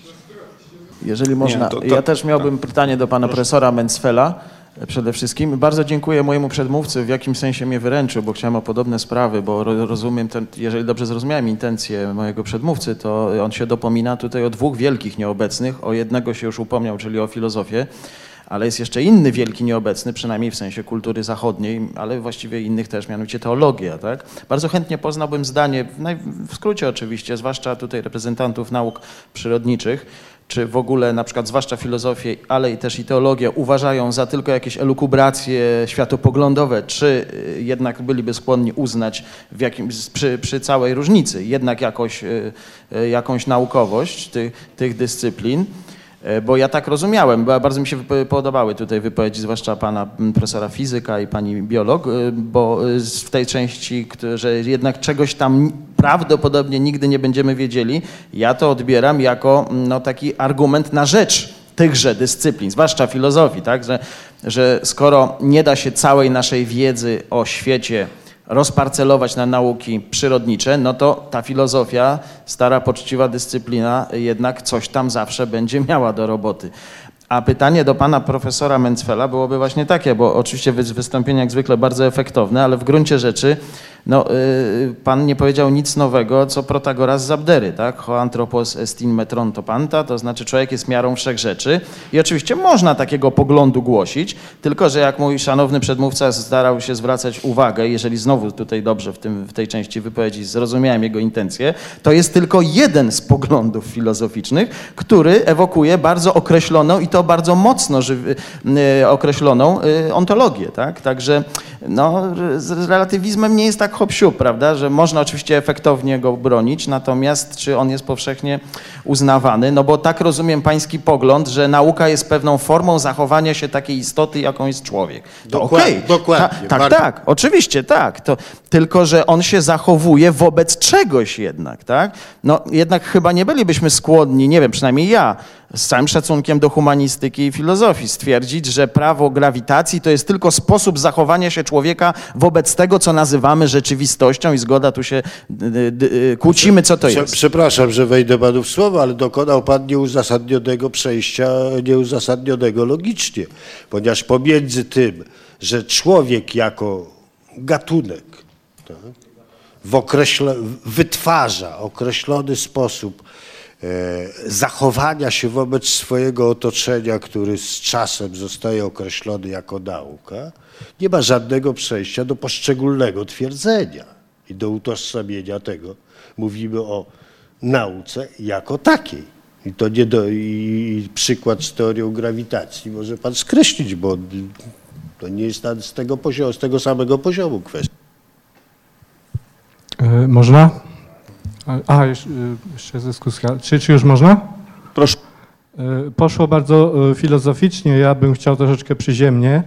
Jeżeli można, to- to- ja też miałbym pytanie do pana profesora Mencfela przede wszystkim. Bardzo dziękuję mojemu przedmówcy, w jakim sensie mnie wyręczył, bo chciałem o podobne sprawy, bo ro- rozumiem, ten, jeżeli dobrze zrozumiałem intencje mojego przedmówcy, to on się dopomina tutaj o dwóch wielkich nieobecnych. O jednego się już upomniał, czyli o filozofię, ale jest jeszcze inny wielki nieobecny, przynajmniej w sensie kultury zachodniej, ale właściwie innych też, mianowicie teologia. Tak? Bardzo chętnie poznałbym zdanie, w skrócie oczywiście, zwłaszcza tutaj reprezentantów nauk przyrodniczych, czy w ogóle na przykład zwłaszcza filozofię, ale i też i teologię uważają za tylko jakieś elukubracje światopoglądowe, czy y, jednak byliby skłonni uznać w jakim, przy, przy całej różnicy jednak jakoś, y, y, jakąś naukowość tych, tych dyscyplin. E, Bo ja tak rozumiałem, bardzo mi się podobały tutaj wypowiedzi, zwłaszcza pana profesora fizyka i pani biolog, e, bo e, w tej części, że jednak czegoś tam prawdopodobnie nigdy nie będziemy wiedzieli, ja to odbieram jako no, taki argument na rzecz tychże dyscyplin, zwłaszcza filozofii, tak? że, że skoro nie da się całej naszej wiedzy o świecie rozparcelować na nauki przyrodnicze, no to ta filozofia, stara, poczciwa dyscyplina, jednak coś tam zawsze będzie miała do roboty. A pytanie do pana profesora Mencfela byłoby właśnie takie, bo oczywiście wy- wystąpienie jak zwykle bardzo efektowne, ale w gruncie rzeczy no, y, pan nie powiedział nic nowego, co Protagoras z Abdery, tak? Ho in metron to panta, to znaczy człowiek jest miarą wszech rzeczy. I oczywiście można takiego poglądu głosić, tylko że jak mój szanowny przedmówca starał się zwracać uwagę, jeżeli znowu tutaj dobrze w, tym, w tej części wypowiedzi zrozumiałem jego intencje, to jest tylko jeden z poglądów filozoficznych, który ewokuje bardzo określoną i to bardzo mocno żywy, określoną y, ontologię, tak? Także no, z relatywizmem nie jest tak hop prawda, że można oczywiście efektownie go bronić, natomiast czy on jest powszechnie uznawany? No bo tak rozumiem pański pogląd, że nauka jest pewną formą zachowania się takiej istoty, jaką jest człowiek. To Dokładnie, okej. dokładnie, Ta, tak, tak, oczywiście tak. To, tylko, że on się zachowuje wobec czegoś jednak, tak? No jednak chyba nie bylibyśmy skłonni, nie wiem, przynajmniej ja, z całym szacunkiem do humanistyki i filozofii, stwierdzić, że prawo grawitacji to jest tylko sposób zachowania się człowieka wobec tego, co nazywamy rzeczywistością i zgoda tu się kłócimy, co to jest. Przepraszam, że wejdę panu w słowo, ale dokonał pan nieuzasadnionego przejścia, nieuzasadnionego logicznie, ponieważ pomiędzy tym, że człowiek jako gatunek tak, w określe, wytwarza określony sposób zachowania się wobec swojego otoczenia, który z czasem zostaje określony jako nauka, nie ma żadnego przejścia do poszczególnego twierdzenia i do utożsamienia tego. Mówimy o nauce jako takiej. I to nie do, i przykład z teorią grawitacji może pan skreślić, bo to nie jest z tego poziomu, z tego samego poziomu kwestia. E, Można? A, A, jeszcze, jeszcze jest dyskusja. Czy, czy już można? Proszę. E, Poszło bardzo e, filozoficznie, ja bym chciał troszeczkę przyziemnie.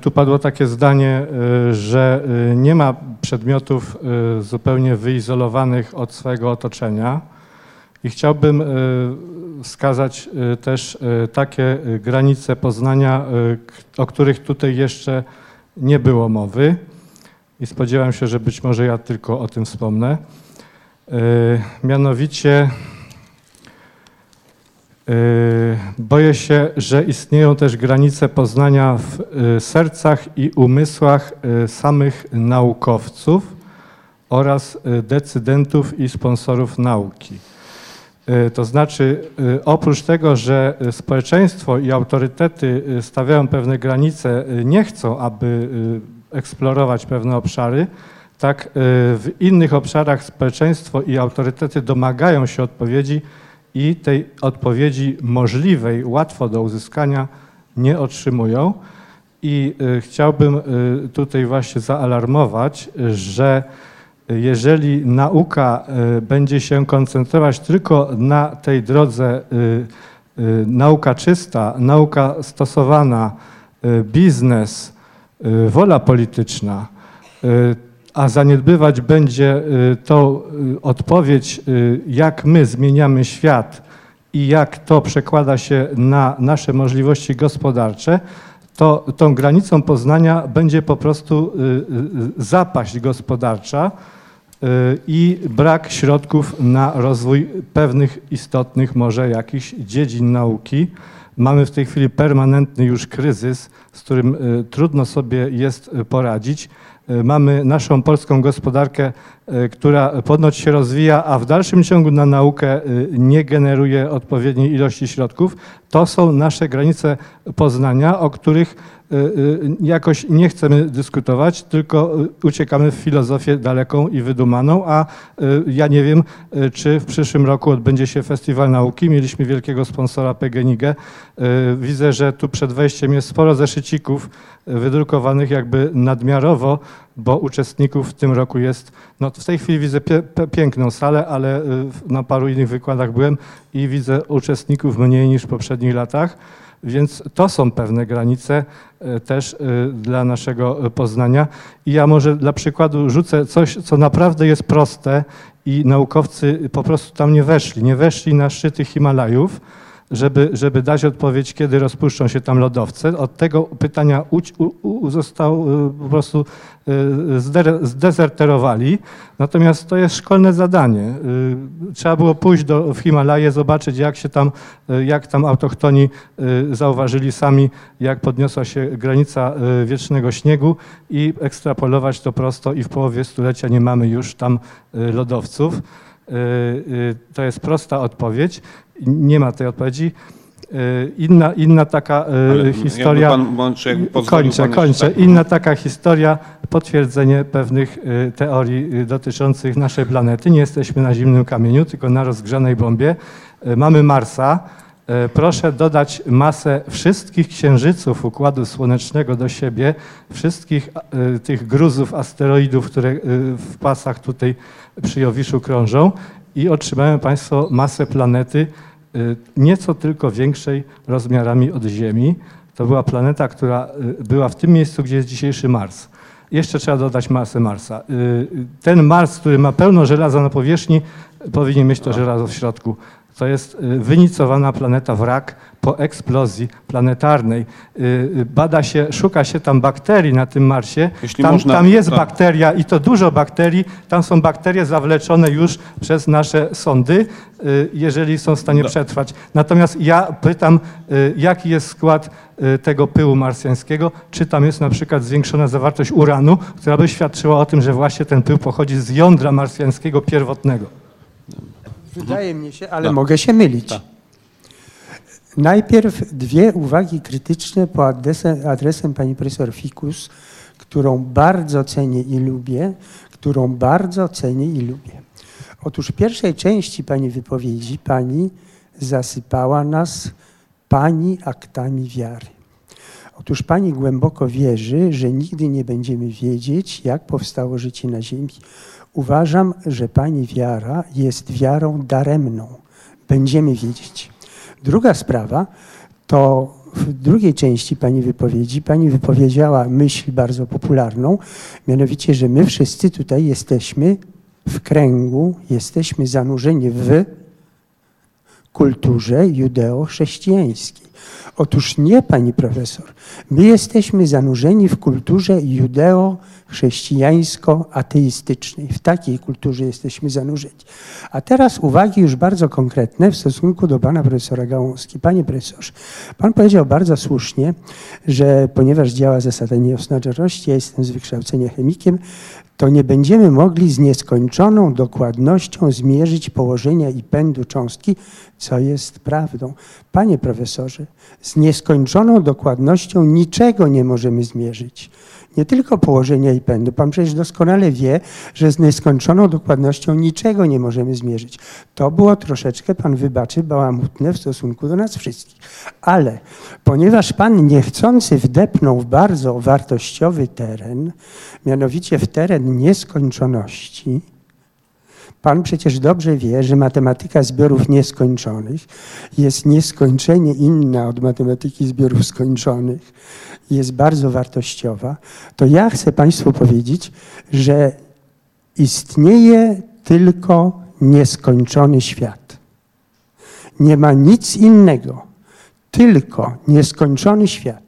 Tu padło takie zdanie, że nie ma przedmiotów zupełnie wyizolowanych od swojego otoczenia. I chciałbym wskazać też takie granice poznania, o których tutaj jeszcze nie było mowy. I spodziewam się, że być może ja tylko o tym wspomnę. E, Mianowicie e, boję się, że istnieją też granice poznania w e, sercach i umysłach samych naukowców oraz decydentów i sponsorów nauki. To znaczy, oprócz tego, że społeczeństwo i autorytety stawiają pewne granice, nie chcą, aby eksplorować pewne obszary, tak e, w innych obszarach społeczeństwo i autorytety domagają się odpowiedzi i tej odpowiedzi możliwej, łatwo do uzyskania nie otrzymują. I y, chciałbym y, tutaj właśnie zaalarmować, że jeżeli nauka y, będzie się koncentrować tylko na tej drodze y, y, nauka czysta, nauka stosowana, y, biznes, y, wola polityczna, y, a zaniedbywać będzie y, tą y, odpowiedź, y, jak my zmieniamy świat i jak to przekłada się na nasze możliwości gospodarcze, to tą granicą poznania będzie po prostu zapaść gospodarcza i brak środków na rozwój pewnych istotnych może jakichś dziedzin nauki. Mamy w tej chwili permanentny już kryzys, z którym trudno sobie jest poradzić. Y, Mamy naszą polską gospodarkę, y, która ponoć się rozwija, a w dalszym ciągu na naukę y, nie generuje odpowiedniej ilości środków. To są nasze granice poznania, o których jakoś nie chcemy dyskutować, tylko y, uciekamy w filozofię daleką i wydumaną, a y, ja nie wiem, y, czy w przyszłym roku odbędzie się Festiwal Nauki. Mieliśmy wielkiego sponsora PGNiG. Y, Widzę, że tu przed wejściem jest sporo zeszycików y, wydrukowanych jakby nadmiarowo, bo uczestników w tym roku jest, no w tej chwili widzę pie, piękną salę, ale y, na paru innych wykładach byłem i widzę uczestników mniej niż w poprzednich latach. Więc to są pewne granice e, też e, dla naszego e, poznania. I ja może dla przykładu rzucę coś, co naprawdę jest proste i naukowcy po prostu tam nie weszli. Nie weszli na szczyty Himalajów, żeby, żeby dać odpowiedź, kiedy rozpuszczą się tam lodowce. Od tego pytania u, u, został e, po prostu zdere- zdezerterowali. Natomiast to jest szkolne zadanie. Y, Trzeba było pójść do, w Himalaje, zobaczyć jak się tam, y, jak tam autochtoni y, zauważyli sami, jak podniosła się granica y, wiecznego śniegu i ekstrapolować to prosto i w połowie stulecia nie mamy już tam y, lodowców. Y, y, To jest prosta odpowiedź. Nie ma tej odpowiedzi. Y, Inna, inna taka Ale historia. pan- pozwolił kończę, jeszcze, kończę. tak? Inna taka historia, potwierdzenie pewnych teorii dotyczących naszej planety. Nie jesteśmy na zimnym kamieniu, tylko na rozgrzanej bombie. Mamy Marsa. Y, Proszę dodać masę wszystkich księżyców Układu Słonecznego do siebie, wszystkich y, tych gruzów, asteroidów, które y, w pasach tutaj przy Jowiszu krążą i otrzymają Państwo masę planety nieco tylko większej rozmiarami od Ziemi. To była planeta, która była w tym miejscu, gdzie jest dzisiejszy Mars. Jeszcze trzeba dodać masę Marsa. Ten Mars, który ma pełno żelaza na powierzchni, powinien mieć to żelazo w środku. To jest y, wynicowana planeta wrak po eksplozji planetarnej. Y, y, Bada się, szuka się tam bakterii na tym Marsie. Tam, można, tam jest tak. bakteria i to dużo bakterii. Tam są bakterie zawleczone już przez nasze sądy, jeżeli są w stanie przetrwać. Natomiast ja pytam, jaki jest skład tego pyłu marsjańskiego? Czy tam jest na przykład zwiększona zawartość uranu, która by świadczyła o tym, że właśnie ten pył pochodzi z jądra marsjańskiego pierwotnego? Wydaje mi się, ale mogę się mylić. Najpierw dwie uwagi krytyczne po adresem, adresem pani profesor Fikus, którą bardzo cenię i lubię, którą bardzo cenię i lubię. Otóż w pierwszej części pani wypowiedzi pani zasypała nas pani aktami wiary. Otóż pani głęboko wierzy, że nigdy nie będziemy wiedzieć, jak powstało życie na Ziemi. Uważam, że pani wiara jest wiarą daremną. Będziemy wiedzieć. Druga sprawa to w drugiej części pani wypowiedzi pani wypowiedziała myśl bardzo popularną, mianowicie, że my wszyscy tutaj jesteśmy w kręgu, jesteśmy zanurzeni w kulturze judeo-chrześcijańskiej. Otóż nie, pani profesor. My jesteśmy zanurzeni w kulturze judeo-chrześcijańsko-ateistycznej. W takiej kulturze jesteśmy zanurzeni. A teraz uwagi już bardzo konkretne w stosunku do pana profesora Gałązki. Panie profesorze, pan powiedział bardzo słusznie, że ponieważ działa zasada nieosnaczalności, ja jestem z wykształcenia chemikiem, to nie będziemy mogli z nieskończoną dokładnością zmierzyć położenia i pędu cząstki, co jest prawdą. Panie profesorze, z nieskończoną dokładnością niczego nie możemy zmierzyć nie tylko położenia i pędu. Pan przecież doskonale wie, że z nieskończoną dokładnością niczego nie możemy zmierzyć. To było troszeczkę, pan wybaczy, bałamutne w stosunku do nas wszystkich. Ale ponieważ pan niechcący wdepnął w bardzo wartościowy teren, mianowicie w teren nieskończoności, Pan przecież dobrze wie, że matematyka zbiorów nieskończonych jest nieskończenie inna od matematyki zbiorów skończonych, jest bardzo wartościowa, to ja chcę Państwu powiedzieć, że istnieje tylko nieskończony świat. Nie ma nic innego, tylko nieskończony świat.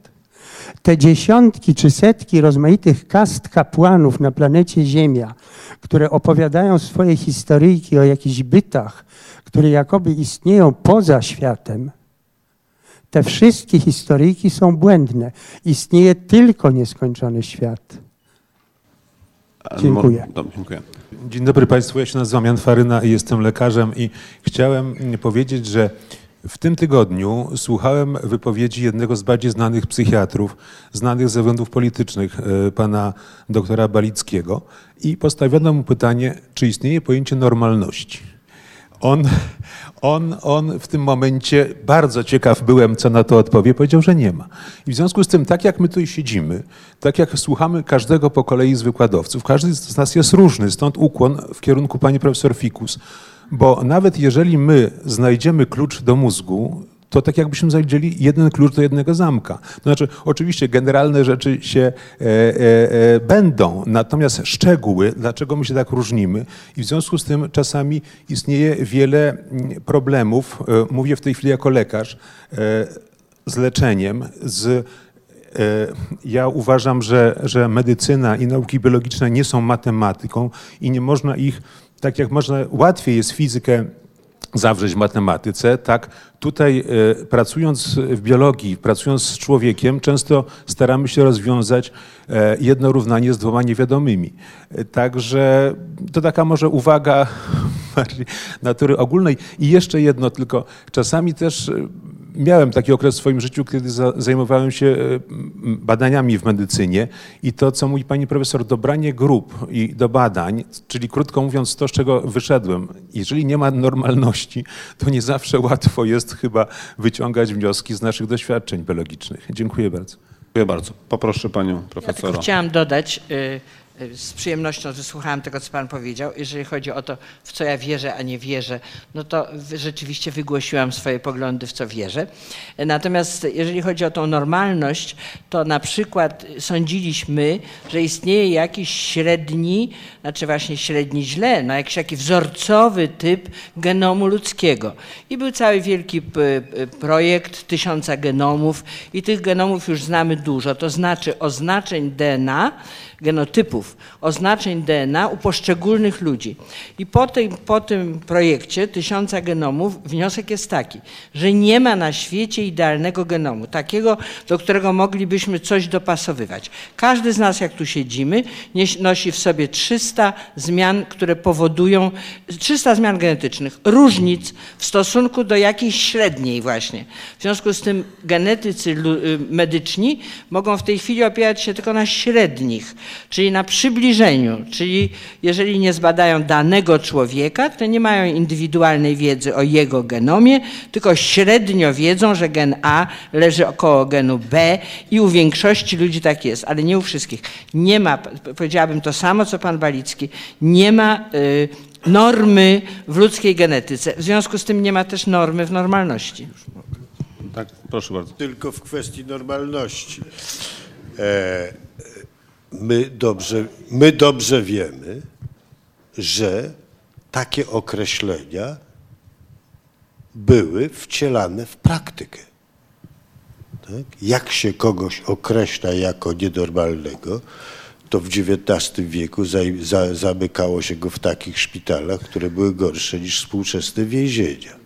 Te dziesiątki czy setki rozmaitych kast kapłanów na planecie Ziemia, które opowiadają swoje historyjki o jakichś bytach, które jakoby istnieją poza światem, te wszystkie historyjki są błędne. Istnieje tylko nieskończony świat. Dziękuję. dziękuję. Dzień dobry Państwu, ja się nazywam Jan Faryna i jestem lekarzem i chciałem powiedzieć, że w tym tygodniu słuchałem wypowiedzi jednego z bardziej znanych psychiatrów, znanych ze względów politycznych, e, pana doktora Balickiego i postawiono mu pytanie, czy istnieje pojęcie normalności. On, on, on w tym momencie, bardzo ciekaw byłem, co na to odpowie, powiedział, że nie ma. I w związku z tym, tak jak my tu siedzimy, tak jak słuchamy każdego po kolei z wykładowców, każdy z nas jest różny, stąd ukłon w kierunku pani profesor Fikus, bo nawet jeżeli my znajdziemy klucz do mózgu, to tak jakbyśmy znaleźli jeden klucz do jednego zamka. To znaczy, oczywiście generalne rzeczy się e, e, e, będą, natomiast szczegóły, dlaczego my się tak różnimy i w związku z tym czasami istnieje wiele mm, problemów, e, mówię w tej chwili jako lekarz, e, z leczeniem, z ja uważam, że, że medycyna i nauki biologiczne nie są matematyką i nie można ich, tak jak można, łatwiej jest fizykę zawrzeć w matematyce, tak tutaj e, pracując w biologii, pracując z człowiekiem, często staramy się rozwiązać e, jedno równanie z dwoma niewiadomymi. E, także to taka może uwaga natury ogólnej. I jeszcze jedno tylko, czasami też miałem taki okres w swoim życiu, kiedy zajmowałem się e, badaniami w medycynie i to, co mówi pani profesor, dobranie grup i do badań, czyli krótko mówiąc to, z czego wyszedłem, jeżeli nie ma normalności, to nie zawsze łatwo jest chyba wyciągać wnioski z naszych doświadczeń biologicznych. Dziękuję bardzo. Dziękuję bardzo. Poproszę panią profesora. Ja chciałam dodać, y, z przyjemnością wysłuchałam tego, co Pan powiedział. Jeżeli chodzi o to, w co ja wierzę, a nie wierzę, no to rzeczywiście wygłosiłam swoje poglądy, w co wierzę. Natomiast jeżeli chodzi o tą normalność, to na przykład sądziliśmy, że istnieje jakiś średni, znaczy właśnie średni źle, no jakiś taki wzorcowy typ genomu ludzkiego. I był cały wielki projekt tysiąca genomów i tych genomów już znamy dużo, to znaczy oznaczeń DNA, genotypów, oznaczeń DNA u poszczególnych ludzi. I po tym, po tym projekcie tysiąca genomów wniosek jest taki, że nie ma na świecie idealnego genomu, takiego, do którego moglibyśmy coś dopasowywać. Każdy z nas, jak tu siedzimy, nosi w sobie 300 zmian, które powodują, 300 zmian genetycznych, różnic w stosunku do jakiejś średniej właśnie. W związku z tym genetycy y, medyczni mogą w tej chwili opierać się tylko na średnich czyli na przybliżeniu, czyli jeżeli nie zbadają danego człowieka, to nie mają indywidualnej wiedzy o jego genomie, tylko średnio wiedzą, że gen A leży około genu B i u większości ludzi tak jest, ale nie u wszystkich. Nie ma, powiedziałabym to samo, co pan Balicki, nie ma y, normy w ludzkiej genetyce. W związku z tym nie ma też normy w normalności. Tak, proszę bardzo. Tylko w kwestii normalności. E, my dobrze, my dobrze wiemy, że takie określenia były wcielane w praktykę. Tak? Jak się kogoś określa jako nienormalnego, to w XIX wieku za, za, zamykało się go w takich szpitalach, które były gorsze niż współczesne więzienia.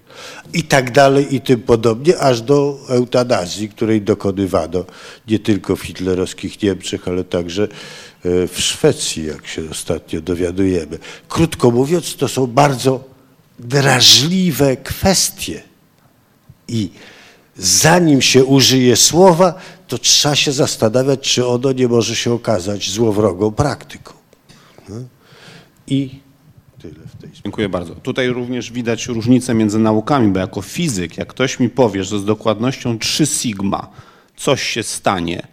I tak dalej i tym podobnie, aż do eutanazji, której dokonywano nie tylko w hitlerowskich Niemczech, ale także e, w Szwecji, jak się ostatnio dowiadujemy. Krótko mówiąc, to są bardzo drażliwe kwestie i zanim się użyje słowa, to trzeba się zastanawiać, czy ono nie może się okazać złowrogą praktyką. No. I tyle w tej sprawie. Dziękuję bardzo. Tutaj również widać różnicę między naukami, bo jako fizyk, jak ktoś mi powie, że z dokładnością 3 sigma coś się stanie,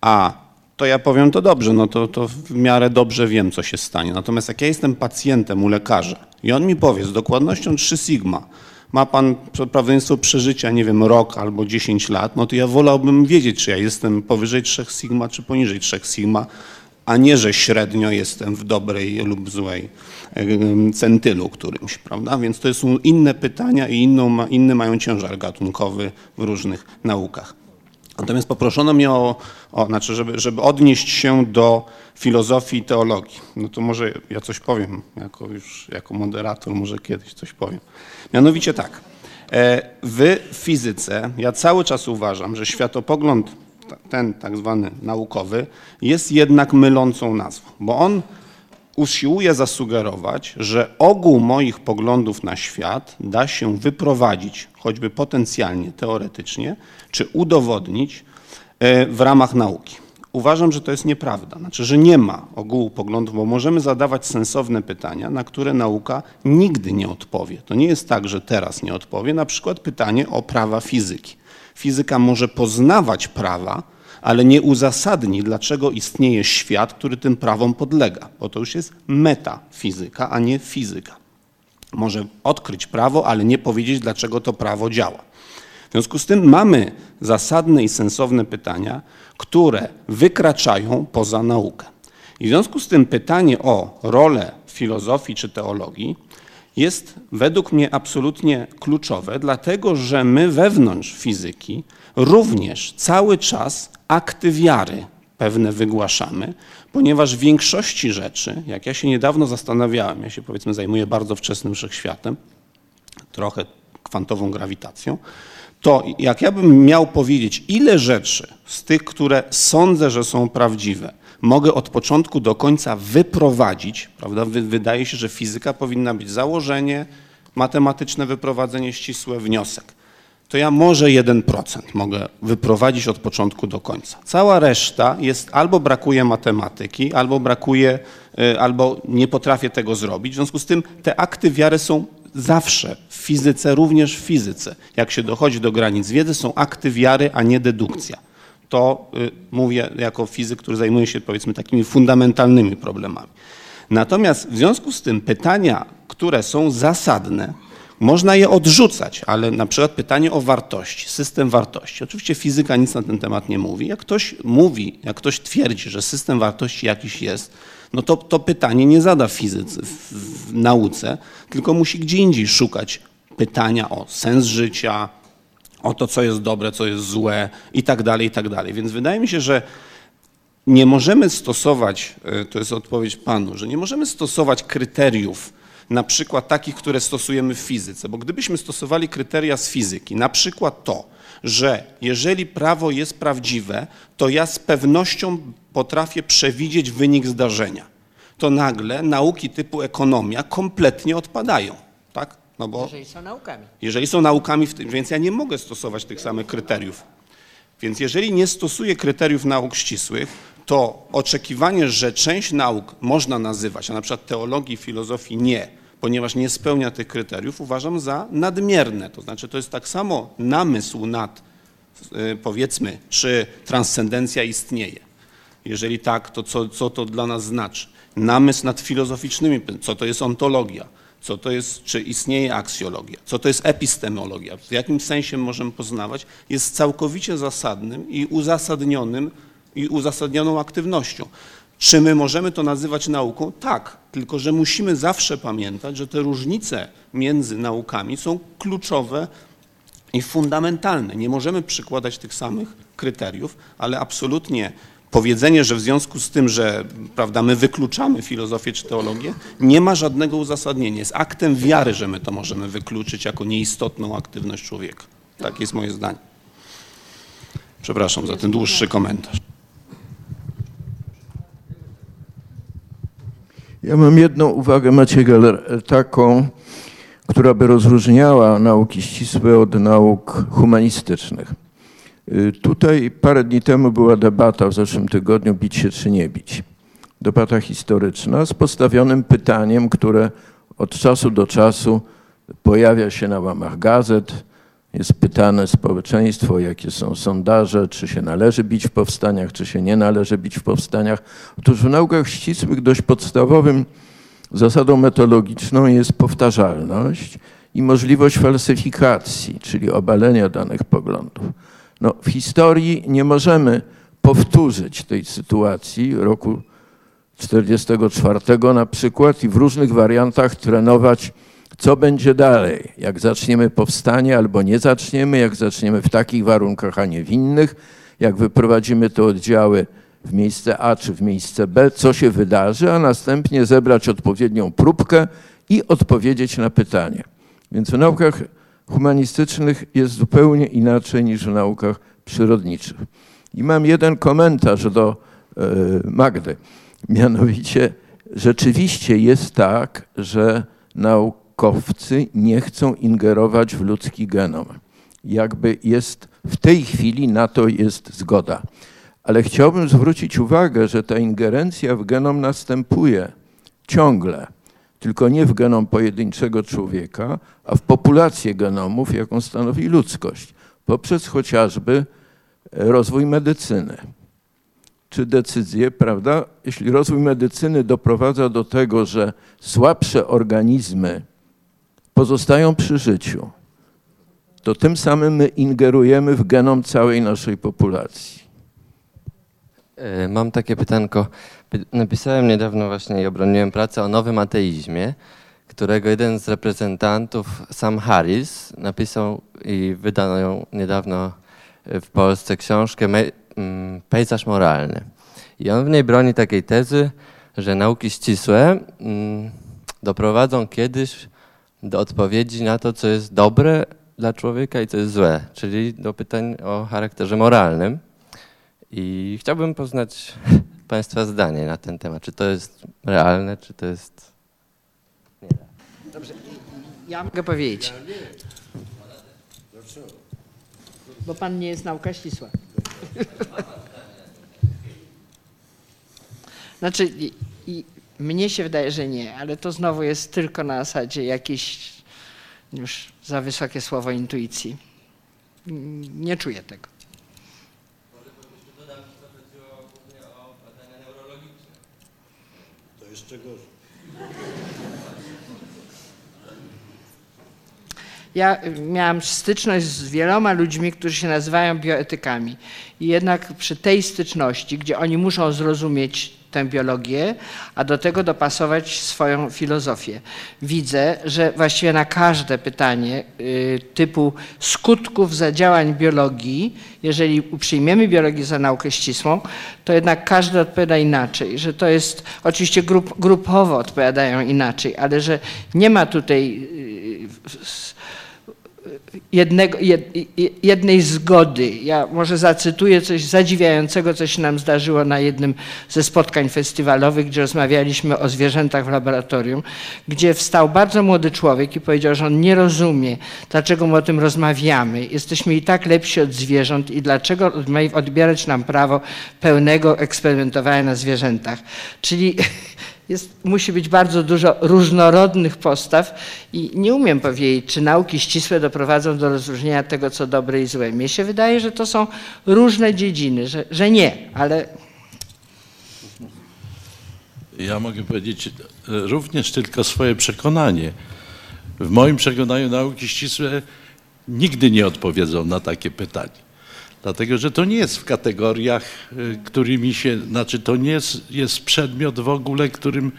a to ja powiem to dobrze, no to, to w miarę dobrze wiem, co się stanie. Natomiast jak ja jestem pacjentem u lekarza i on mi powie z dokładnością 3 sigma, ma pan prawdopodobieństwo przeżycia, nie wiem, rok albo 10 lat, no to ja wolałbym wiedzieć, czy ja jestem powyżej 3 sigma, czy poniżej 3 sigma, a nie, że średnio jestem w dobrej lub złej centylu którymś, prawda? Więc to są inne pytania i inną, inny mają ciężar gatunkowy w różnych naukach. Natomiast poproszono mnie o, o znaczy, żeby, żeby odnieść się do filozofii i teologii. No to może ja coś powiem, jako już jako moderator, może kiedyś coś powiem. Mianowicie tak, e, w fizyce ja cały czas uważam, że światopogląd ten tak zwany naukowy jest jednak mylącą nazwą, bo on usiłuje zasugerować, że ogół moich poglądów na świat da się wyprowadzić, choćby potencjalnie, teoretycznie, czy udowodnić e, w ramach nauki. Uważam, że to jest nieprawda, znaczy, że nie ma ogółu poglądów, bo możemy zadawać sensowne pytania, na które nauka nigdy nie odpowie. To nie jest tak, że teraz nie odpowie, na przykład pytanie o prawa fizyki. Fizyka może poznawać prawa, ale nie uzasadni, dlaczego istnieje świat, który tym prawom podlega, bo to już jest metafizyka, a nie fizyka. Może odkryć prawo, ale nie powiedzieć, dlaczego to prawo działa. W związku z tym mamy zasadne i sensowne pytania, które wykraczają poza naukę. I w związku z tym pytanie o rolę filozofii czy teologii jest według mnie absolutnie kluczowe, dlatego że my wewnątrz fizyki również cały czas akty wiary pewne wygłaszamy, ponieważ w większości rzeczy, jak ja się niedawno zastanawiałem, ja się powiedzmy zajmuję bardzo wczesnym wszechświatem, trochę kwantową grawitacją, to jak ja bym miał powiedzieć, ile rzeczy z tych, które sądzę, że są prawdziwe, mogę od początku do końca wyprowadzić, prawda? Wy, wydaje się, że fizyka powinna być założenie, matematyczne wyprowadzenie ścisłe, wniosek. To ja może 1% mogę wyprowadzić od początku do końca. Cała reszta jest albo brakuje matematyki, albo brakuje, y, albo nie potrafię tego zrobić. W związku z tym te akty wiary są zawsze w fizyce, również w fizyce. Jak się dochodzi do granic wiedzy, są akty wiary, a nie dedukcja. To y, mówię jako fizyk, który zajmuje się powiedzmy takimi fundamentalnymi problemami. Natomiast w związku z tym pytania, które są zasadne, można je odrzucać, ale na przykład pytanie o wartości, system wartości. Oczywiście fizyka nic na ten temat nie mówi. Jak ktoś mówi, jak ktoś twierdzi, że system wartości jakiś jest, no to to pytanie nie zada fizycy w, w nauce, tylko musi gdzie indziej szukać pytania o sens życia, o to, co jest dobre, co jest złe i tak dalej, i tak dalej. Więc wydaje mi się, że nie możemy stosować, e, to jest odpowiedź panu, że nie możemy stosować kryteriów, na przykład takich, które stosujemy w fizyce, bo gdybyśmy stosowali kryteria z fizyki, na przykład to, że jeżeli prawo jest prawdziwe, to ja z pewnością potrafię przewidzieć wynik zdarzenia, to nagle nauki typu ekonomia kompletnie odpadają, tak? No bo Jeżeli są naukami. jeżeli są naukami, w tym, więc ja nie mogę stosować tych samych kryteriów. Więc jeżeli nie stosuję kryteriów nauk ścisłych, to oczekiwanie, że część nauk można nazywać, a na przykład teologii, filozofii nie, ponieważ nie spełnia tych kryteriów, uważam za nadmierne. To znaczy, to jest tak samo namysł nad, y, powiedzmy, czy transcendencja istnieje. Jeżeli tak, to co, co to dla nas znaczy? Namysł nad filozoficznymi, co to jest ontologia, co to jest, czy istnieje aksjologia, co to jest epistemologia, w jakim sensie możemy poznawać, jest całkowicie zasadnym i uzasadnionym i uzasadnioną aktywnością. Czy my możemy to nazywać nauką? Tak, tylko że musimy zawsze pamiętać, że te różnice między naukami są kluczowe i fundamentalne. Nie możemy przykładać tych samych kryteriów, ale absolutnie powiedzenie, że w związku z tym, że prawda, my wykluczamy filozofię czy teologię, nie ma żadnego uzasadnienia. Jest aktem wiary, że my to możemy wykluczyć jako nieistotną aktywność człowieka. Tak jest moje zdanie. Przepraszam za ten dłuższy komentarz. Ja mam jedną uwagę, Maciej Geller, taką, która by rozróżniała nauki ścisłe od nauk humanistycznych. Y, Tutaj parę dni temu była debata w zeszłym tygodniu, bić się czy nie bić. Debata historyczna z postawionym pytaniem, które od czasu do czasu pojawia się na łamach gazet. Jest pytane społeczeństwo, jakie są sondaże, czy się należy bić w powstaniach, czy się nie należy bić w powstaniach. Otóż w naukach ścisłych dość podstawowym zasadą metodologiczną jest powtarzalność i możliwość falsyfikacji, czyli obalenia danych poglądów. No, w historii nie możemy powtórzyć tej sytuacji roku 1944 na przykład i w różnych wariantach trenować, co będzie dalej. Jak zaczniemy powstanie albo nie zaczniemy, jak zaczniemy w takich warunkach, a nie w innych, jak wyprowadzimy te oddziały w miejsce A czy w miejsce B, co się wydarzy, a następnie zebrać odpowiednią próbkę i odpowiedzieć na pytanie. Więc w naukach humanistycznych jest zupełnie inaczej niż w naukach przyrodniczych. I mam jeden komentarz do e, Magdy. Mianowicie, rzeczywiście jest tak, że naukowcy nie chcą ingerować w ludzki genom. Jakby jest w tej chwili na to jest zgoda. Ale chciałbym zwrócić uwagę, że ta ingerencja w genom następuje ciągle, tylko nie w genom pojedynczego człowieka, a w populację genomów, jaką stanowi ludzkość, poprzez chociażby rozwój medycyny czy decyzje, prawda? Jeśli rozwój medycyny doprowadza do tego, że słabsze organizmy pozostają przy życiu, to tym samym my ingerujemy w genom całej naszej populacji. E, Mam takie pytanko. Py- Napisałem niedawno właśnie i obroniłem pracę o nowym ateizmie, którego jeden z reprezentantów, Sam Harris, napisał i wydano ją niedawno e, w Polsce książkę mm, Pejzaż moralny. I on w niej broni takiej tezy, że nauki ścisłe mm, doprowadzą kiedyś do odpowiedzi na to, co jest dobre dla człowieka i co jest złe, czyli do pytań o charakterze moralnym. I chciałbym poznać Państwa zdanie na ten temat. Czy to jest realne, czy to jest. Dobrze, ja mogę powiedzieć. Bo pan nie jest nauka ścisła. Znaczy, mnie się wydaje, że nie, ale to znowu jest tylko na zasadzie jakiejś już za wysokie słowo intuicji. Nie czuję tego. To jeszcze gorzej. Ja miałam styczność z wieloma ludźmi, którzy się nazywają bioetykami. I jednak przy tej styczności, gdzie oni muszą zrozumieć tę biologię, a do tego dopasować swoją filozofię, widzę, że właściwie na każde pytanie y, typu skutków zadziałań biologii, jeżeli przyjmiemy biologię za naukę ścisłą, to jednak każdy odpowiada inaczej, że to jest, oczywiście grup, grupowo odpowiadają inaczej, ale że nie ma tutaj y, jednego, jed, jednej zgody. Ja może zacytuję coś zadziwiającego, co się nam zdarzyło na jednym ze spotkań festiwalowych, gdzie rozmawialiśmy o zwierzętach w laboratorium, gdzie wstał bardzo młody człowiek i powiedział, że on nie rozumie, dlaczego my o tym rozmawiamy. Jesteśmy i tak lepsi od zwierząt i dlaczego odbierać nam prawo pełnego eksperymentowania na zwierzętach. Czyli jest, musi być bardzo dużo różnorodnych postaw i nie umiem powiedzieć, czy nauki ścisłe doprowadzą do rozróżnienia tego, co dobre i złe. Mnie się wydaje, że to są różne dziedziny, że, że nie, ale Ja mogę powiedzieć również tylko swoje przekonanie. W moim przekonaniu nauki ścisłe nigdy nie odpowiedzą na takie pytanie. Dlatego, że to nie jest w kategoriach, y, którymi się, znaczy to nie jest, jest przedmiot w ogóle, którym,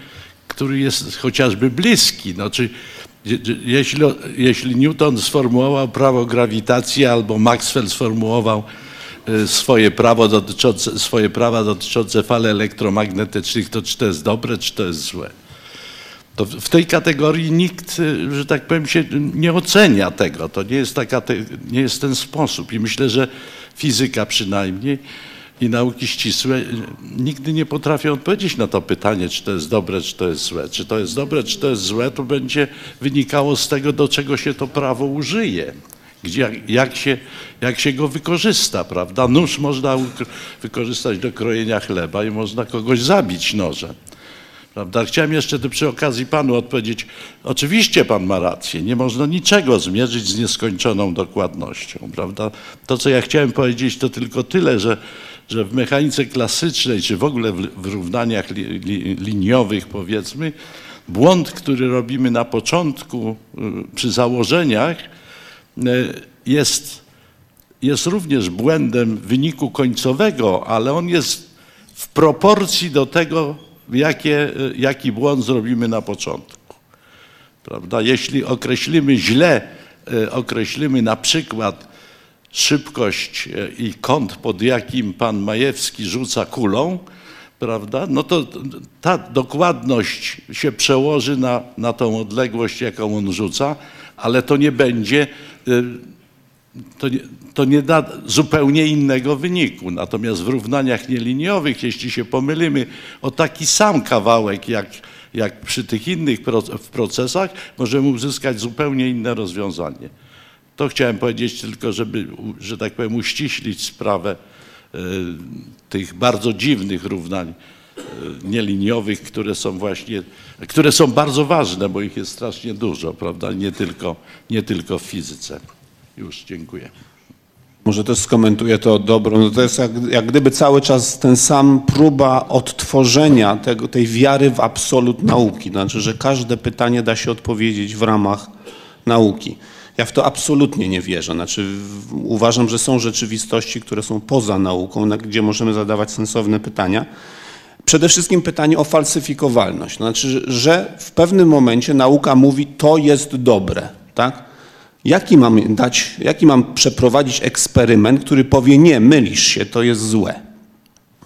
który jest chociażby bliski. Znaczy, je- je- jeśli, jeśli Newton sformułował prawo grawitacji albo Maxwell sformułował y, swoje, prawo dotyczące, swoje prawa dotyczące fal elektromagnetycznych, to czy to jest dobre, czy to jest złe. To w tej kategorii nikt, y, że tak powiem, się nie ocenia tego. To nie jest, taka, nie jest ten sposób. I myślę, że fizyka przynajmniej i nauki ścisłe nigdy nie potrafią odpowiedzieć na to pytanie, czy to jest dobre, czy to jest złe. Czy to jest dobre, czy to jest złe, to będzie wynikało z tego, do czego się to prawo użyje. Gdzie, jak, się, jak się go wykorzysta, prawda? Nóż można wykorzystać do krojenia chleba i można kogoś zabić nożem. Prawda? Chciałem jeszcze przy okazji panu odpowiedzieć. Oczywiście pan ma rację, nie można niczego zmierzyć z nieskończoną dokładnością. Prawda? To, co ja chciałem powiedzieć, to tylko tyle, że, że w mechanice klasycznej, czy w ogóle w, w równaniach li, li, liniowych, powiedzmy, błąd, który robimy na początku y, przy założeniach, y, jest, jest również błędem wyniku końcowego, ale on jest w proporcji do tego, jakie, jaki błąd zrobimy na początku. Prawda? Jeśli określimy źle, e, określimy na przykład szybkość e, i kąt, pod jakim pan Majewski rzuca kulą, prawda? no to ta dokładność się przełoży na, na tą odległość, jaką on rzuca, ale to nie będzie to nie, to nie da zupełnie innego wyniku. Natomiast w równaniach nieliniowych, jeśli się pomylimy o taki sam kawałek, jak, jak przy tych innych procesach, możemy uzyskać zupełnie inne rozwiązanie. To chciałem powiedzieć tylko, żeby, że tak powiem, uściślić sprawę e, tych bardzo dziwnych równań e, nieliniowych, które są właśnie, które są bardzo ważne, bo ich jest strasznie dużo, prawda? Nie tylko, nie tylko w fizyce. Już, dziękuję. Może też skomentuję to dobro. No to jest jak, jak gdyby cały czas ten sam próba odtworzenia tego, tej wiary w absolut nauki. Znaczy, że każde pytanie da się odpowiedzieć w ramach nauki. Ja w to absolutnie nie wierzę. Znaczy, uważam, że są rzeczywistości, które są poza nauką, na, gdzie możemy zadawać sensowne pytania. Przede wszystkim pytanie o falsyfikowalność. Znaczy, że w pewnym momencie nauka mówi, to jest dobre, tak? Jaki mam dać, jaki mam przeprowadzić eksperyment, który powie, nie, mylisz się, to jest złe.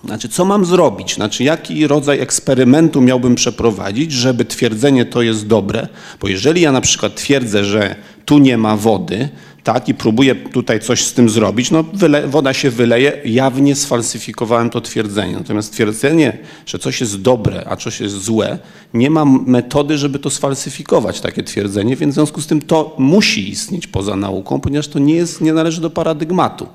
Znaczy, co mam zrobić? Znaczy, jaki rodzaj eksperymentu miałbym przeprowadzić, żeby twierdzenie to jest dobre? Bo jeżeli ja na przykład twierdzę, że tu nie ma wody, tak, i próbuję tutaj coś z tym zrobić, no wyle, woda się wyleje, jawnie sfalsyfikowałem to twierdzenie. Natomiast twierdzenie, że coś jest dobre, a coś jest złe, nie mam metody, żeby to sfalsyfikować, takie twierdzenie, więc w związku z tym to musi istnieć poza nauką, ponieważ to nie, jest, nie należy do paradygmatu.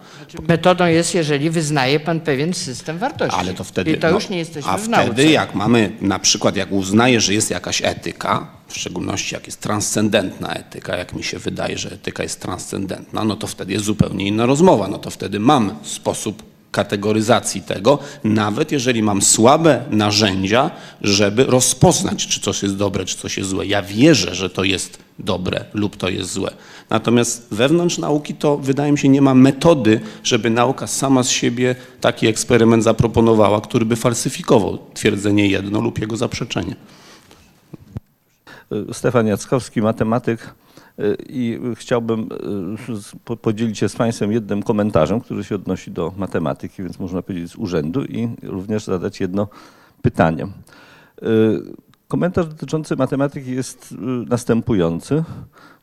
Metodą jest, jeżeli wyznaje pan pewien system wartości. Ale to wtedy. I to no, już nie jesteśmy A w wtedy, jak mamy na przykład, jak uznaję, że jest jakaś etyka, w szczególności jak jest transcendentna etyka, jak mi się wydaje, że etyka jest transcendentna, no to wtedy jest zupełnie inna rozmowa. No to wtedy mam sposób kategoryzacji tego, nawet jeżeli mam słabe narzędzia, żeby rozpoznać, czy coś jest dobre, czy coś jest złe. Ja wierzę, że to jest dobre lub to jest złe. Natomiast wewnątrz nauki to wydaje mi się nie ma metody, żeby nauka sama z siebie taki eksperyment zaproponowała, który by falsyfikował twierdzenie jedno lub jego zaprzeczenie. Stefan Jackowski, matematyk. Y, I chciałbym po- podzielić się z Państwem jednym komentarzem, który się odnosi do matematyki, więc można powiedzieć z urzędu i również zadać jedno pytanie. Y, Komentarz dotyczący matematyki jest następujący.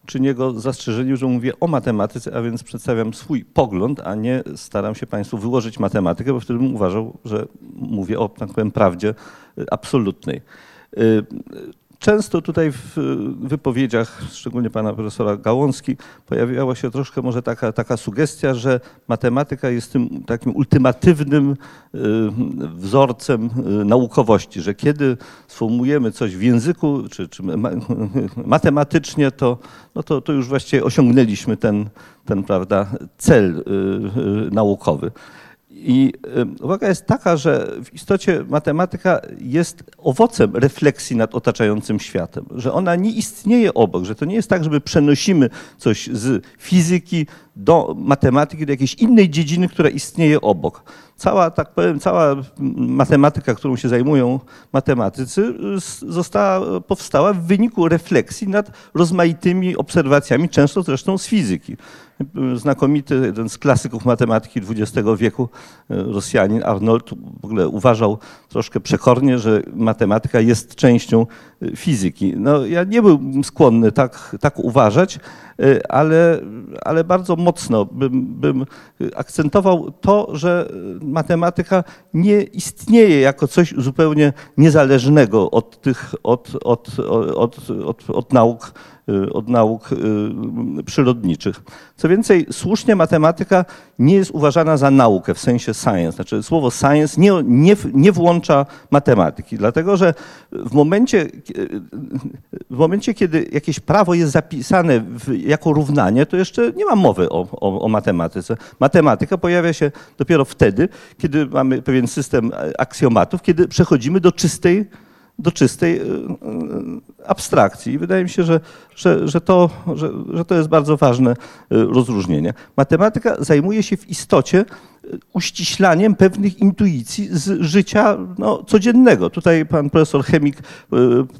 Czynię go z zastrzeżeniem, że mówię o matematyce, a więc przedstawiam swój pogląd, a nie staram się Państwu wyłożyć matematykę, bo wtedy bym uważał, że mówię o, tak powiem, prawdzie absolutnej. Często tutaj w wypowiedziach, szczególnie pana profesora Gałązki, pojawiała się troszkę może taka, taka sugestia, że matematyka jest tym takim ultimatywnym y, wzorcem y, naukowości, że kiedy sformułujemy coś w języku czy, czy ma, matematycznie, to, no to, to już właściwie osiągnęliśmy ten, ten prawda, cel y, naukowy. I y, uwaga jest taka, że w istocie matematyka jest owocem refleksji nad otaczającym światem, że ona nie istnieje obok, że to nie jest tak, że my przenosimy coś z fizyki do matematyki, do jakiejś innej dziedziny, która istnieje obok. Cała, tak powiem, cała matematyka, którą się zajmują matematycy, została, powstała w wyniku refleksji nad rozmaitymi obserwacjami, często zresztą z fizyki. Znakomity, jeden z klasyków matematyki XX wieku, e, Rosjanin Arnold, w ogóle uważał troszkę przekornie, że matematyka jest częścią e, fizyki. No, ja nie byłbym skłonny tak, tak uważać, e, ale, ale bardzo mocno bym, bym akcentował to, że matematyka nie istnieje jako coś zupełnie niezależnego od tych, od, od, od, od, od nauk od nauk y, przyrodniczych. Co więcej, słusznie matematyka nie jest uważana za naukę w sensie science. Znaczy słowo science nie, nie, nie włącza matematyki, dlatego że w momencie, w momencie, kiedy jakieś prawo jest zapisane w, jako równanie, to jeszcze nie ma mowy o, o, o matematyce. Matematyka pojawia się dopiero wtedy, kiedy mamy pewien system aksjomatów, kiedy przechodzimy do czystej do czystej y, y, abstrakcji. I wydaje mi się, że, że, że, to, że, że to jest bardzo ważne y, rozróżnienie. Matematyka zajmuje się w istocie uściślaniem pewnych intuicji z życia no, codziennego. Tutaj pan profesor Chemik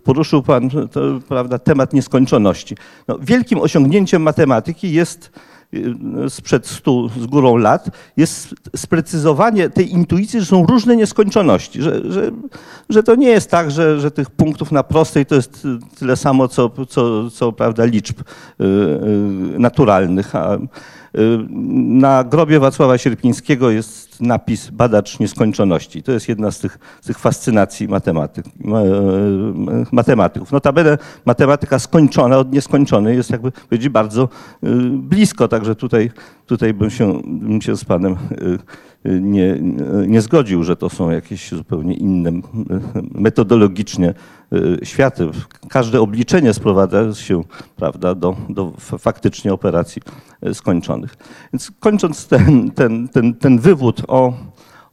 poruszył pan to, prawda, temat nieskończoności. No, wielkim osiągnięciem matematyki jest sprzed stu z górą lat, jest sprecyzowanie tej intuicji, że są różne nieskończoności, że, że, że to nie jest tak, że, że tych punktów na prostej to jest tyle samo, co, co, co prawda liczb y, y, naturalnych. A na grobie Wacława Sierpińskiego jest napis badacz nieskończoności. To jest jedna z tych, z tych fascynacji matematyk, matematyków. Notabene matematyka skończona od nieskończonej jest jakby powiedzieć bardzo y, blisko, także tutaj, tutaj bym, się, bym się z panem y, nie, nie zgodził, że to są jakieś zupełnie inne metodologicznie światy. Każde obliczenie sprowadza się prawda, do, do faktycznie operacji skończonych. Więc kończąc ten, ten, ten, ten wywód o,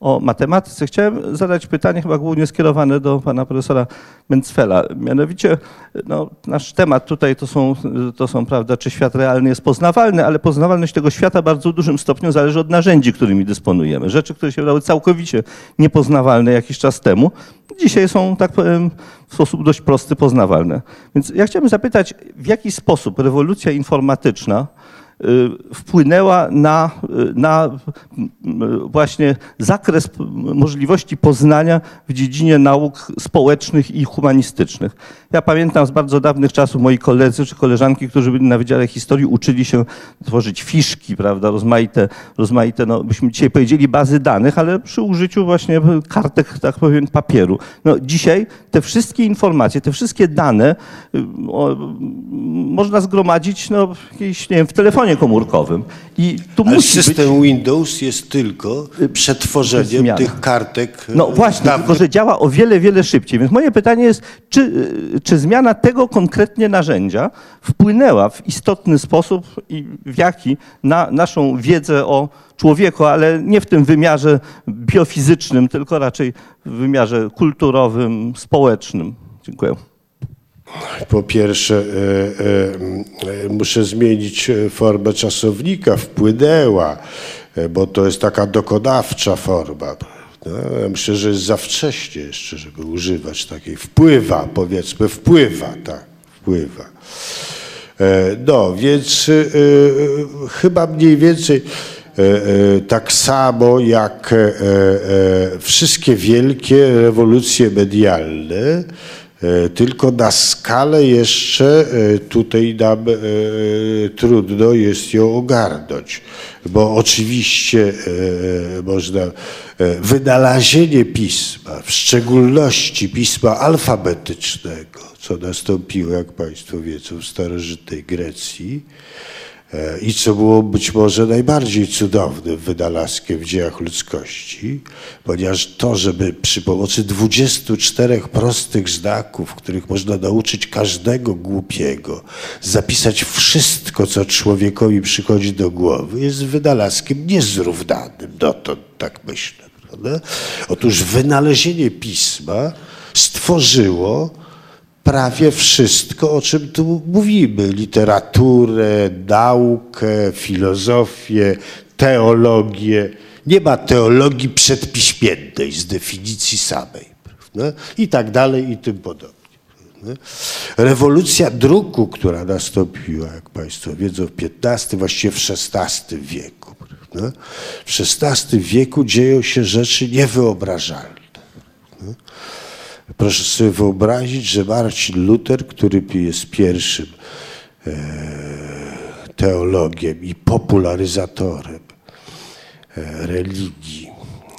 o matematyce, chciałem zadać pytanie chyba głównie skierowane do pana profesora Mencfela. Mianowicie no, nasz temat tutaj to są, to są, prawda, czy świat realny jest poznawalny, ale poznawalność tego świata bardzo dużym stopniu zależy od narzędzi, którymi dysponujemy. Rzeczy, które się wydały całkowicie niepoznawalne jakiś czas temu, dzisiaj są, tak powiem, w sposób dość prosty poznawalne. Więc ja chciałbym zapytać, w jaki sposób rewolucja informatyczna wpłynęła na, y, na y, właśnie zakres możliwości poznania w dziedzinie nauk społecznych i humanistycznych. Ja pamiętam z bardzo dawnych czasów moi koledzy czy koleżanki, którzy byli na Wydziale Historii, uczyli się tworzyć fiszki, prawda, rozmaite, rozmaite no, byśmy dzisiaj powiedzieli bazy danych, ale przy użyciu właśnie kartek, tak powiem, papieru. No, dzisiaj te wszystkie informacje, te wszystkie dane o, można zgromadzić no, jakieś, nie wiem, w telefonie komórkowym. I tu Ale musi system być... Windows jest tylko przetworzeniem zmiana. tych kartek. No właśnie, dawnych. tylko że działa o wiele, wiele szybciej. Więc moje pytanie jest, czy, czy zmiana tego konkretnie narzędzia wpłynęła w istotny sposób i w jaki na naszą wiedzę o człowieku, ale nie w tym wymiarze biofizycznym, tylko raczej w wymiarze kulturowym, społecznym. Dziękuję. Po pierwsze, e, e, muszę zmienić formę czasownika, wpłynęła, e, bo to jest taka dokonawcza forma. No, myślę, że jest za wcześnie jeszcze, żeby używać takiej wpływa, powiedzmy, wpływa, tak, wpływa. No, więc chyba mniej więcej tak samo jak wszystkie wielkie rewolucje medialne, tylko na skalę jeszcze tutaj nam trudno jest ją ogarnąć, bo oczywiście można wynalezienie pisma, w szczególności pisma alfabetycznego, co nastąpiło, jak Państwo wiedzą, w starożytnej Grecji, i co było być może najbardziej cudownym wynalazkiem w dziejach ludzkości, ponieważ to, żeby przy pomocy 24 prostych znaków, których można nauczyć każdego głupiego, zapisać wszystko, co człowiekowi przychodzi do głowy, jest wynalazkiem niezrównanym dotąd, tak myślę. Prawda? Otóż wynalezienie pisma stworzyło prawie wszystko, o czym tu mówimy. Literaturę, naukę, filozofię, teologię. Nie ma teologii przedpiśmiennej z definicji samej. Prawda? I tak dalej i tym podobnie. nie? Rewolucja druku, która nastąpiła, jak Państwo wiedzą, w XV, właściwie w XVI wieku. W XVI wieku dzieją się rzeczy niewyobrażalne. Proszę sobie wyobrazić, że Marcin Luther, który jest pierwszym e, teologiem i popularyzatorem e, religii,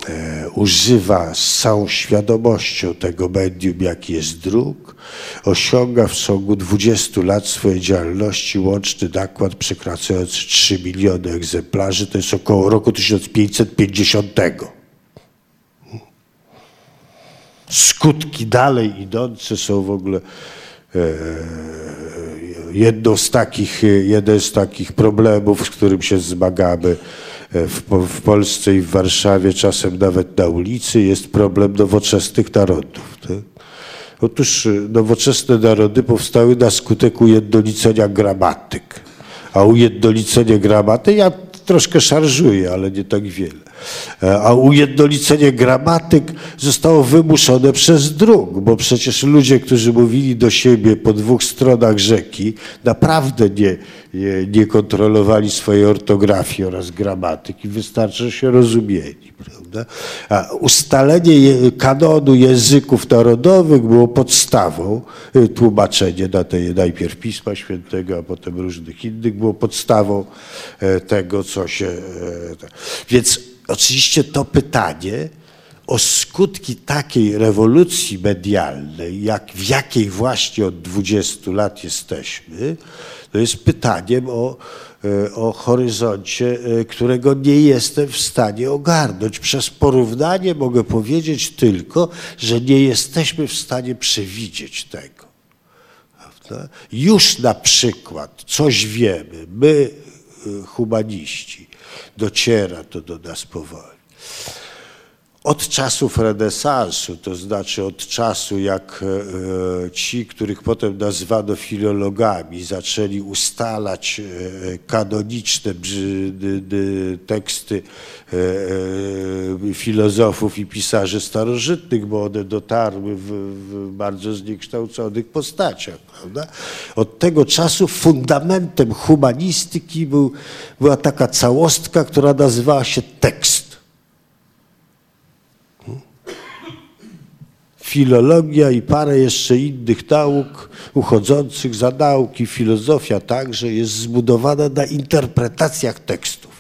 e, używa z całą świadomością tego medium, jaki jest druk, osiąga w ciągu 20 lat swojej działalności łączny nakład przekraczający 3 miliony egzemplarzy, to jest około roku 1550. Skutki dalej idące są w ogóle e, jedną z takich, jeden z takich problemów, z którym się zmagamy w, w Polsce i w Warszawie, czasem nawet na ulicy, jest problem nowoczesnych narodów. Tak? Otóż nowoczesne narody powstały na skutek ujednolicenia gramatyk. A ujednolicenie gramatyk, ja troszkę szarżuję, ale nie tak wiele. A ujednolicenie gramatyk zostało wymuszone przez druk, bo przecież ludzie, którzy mówili do siebie po dwóch stronach rzeki, naprawdę nie, nie, nie kontrolowali swojej ortografii oraz gramatyki, wystarczy, się rozumieli. Prawda? A ustalenie kanonu języków narodowych było podstawą, y, tłumaczenie na tej, najpierw Pisma Świętego, a potem różnych innych było podstawą e, tego, co się... E, więc oczywiście to pytanie o skutki takiej rewolucji medialnej, jak, w jakiej właśnie od 20 lat jesteśmy, to jest pytaniem o, e, o horyzoncie, e, którego nie jestem w stanie ogarnąć. Przez porównanie mogę powiedzieć tylko, że nie jesteśmy w stanie przewidzieć tego. Prawda? Już na przykład coś wiemy, my e, humaniści, dociera to do nas powoli. Od czasów renesansu, to znaczy od czasu, jak e, ci, których potem nazwano filologami, zaczęli ustalać e, kanoniczne teksty e, filozofów i pisarzy starożytnych, bo one dotarły w, bardzo zniekształconych postaciach. Prawda? Od tego czasu fundamentem humanistyki był, była taka całostka, która nazywała się tekst. Filologia i parę jeszcze innych nauk uchodzących za nauki, filozofia także jest zbudowana na interpretacjach tekstów.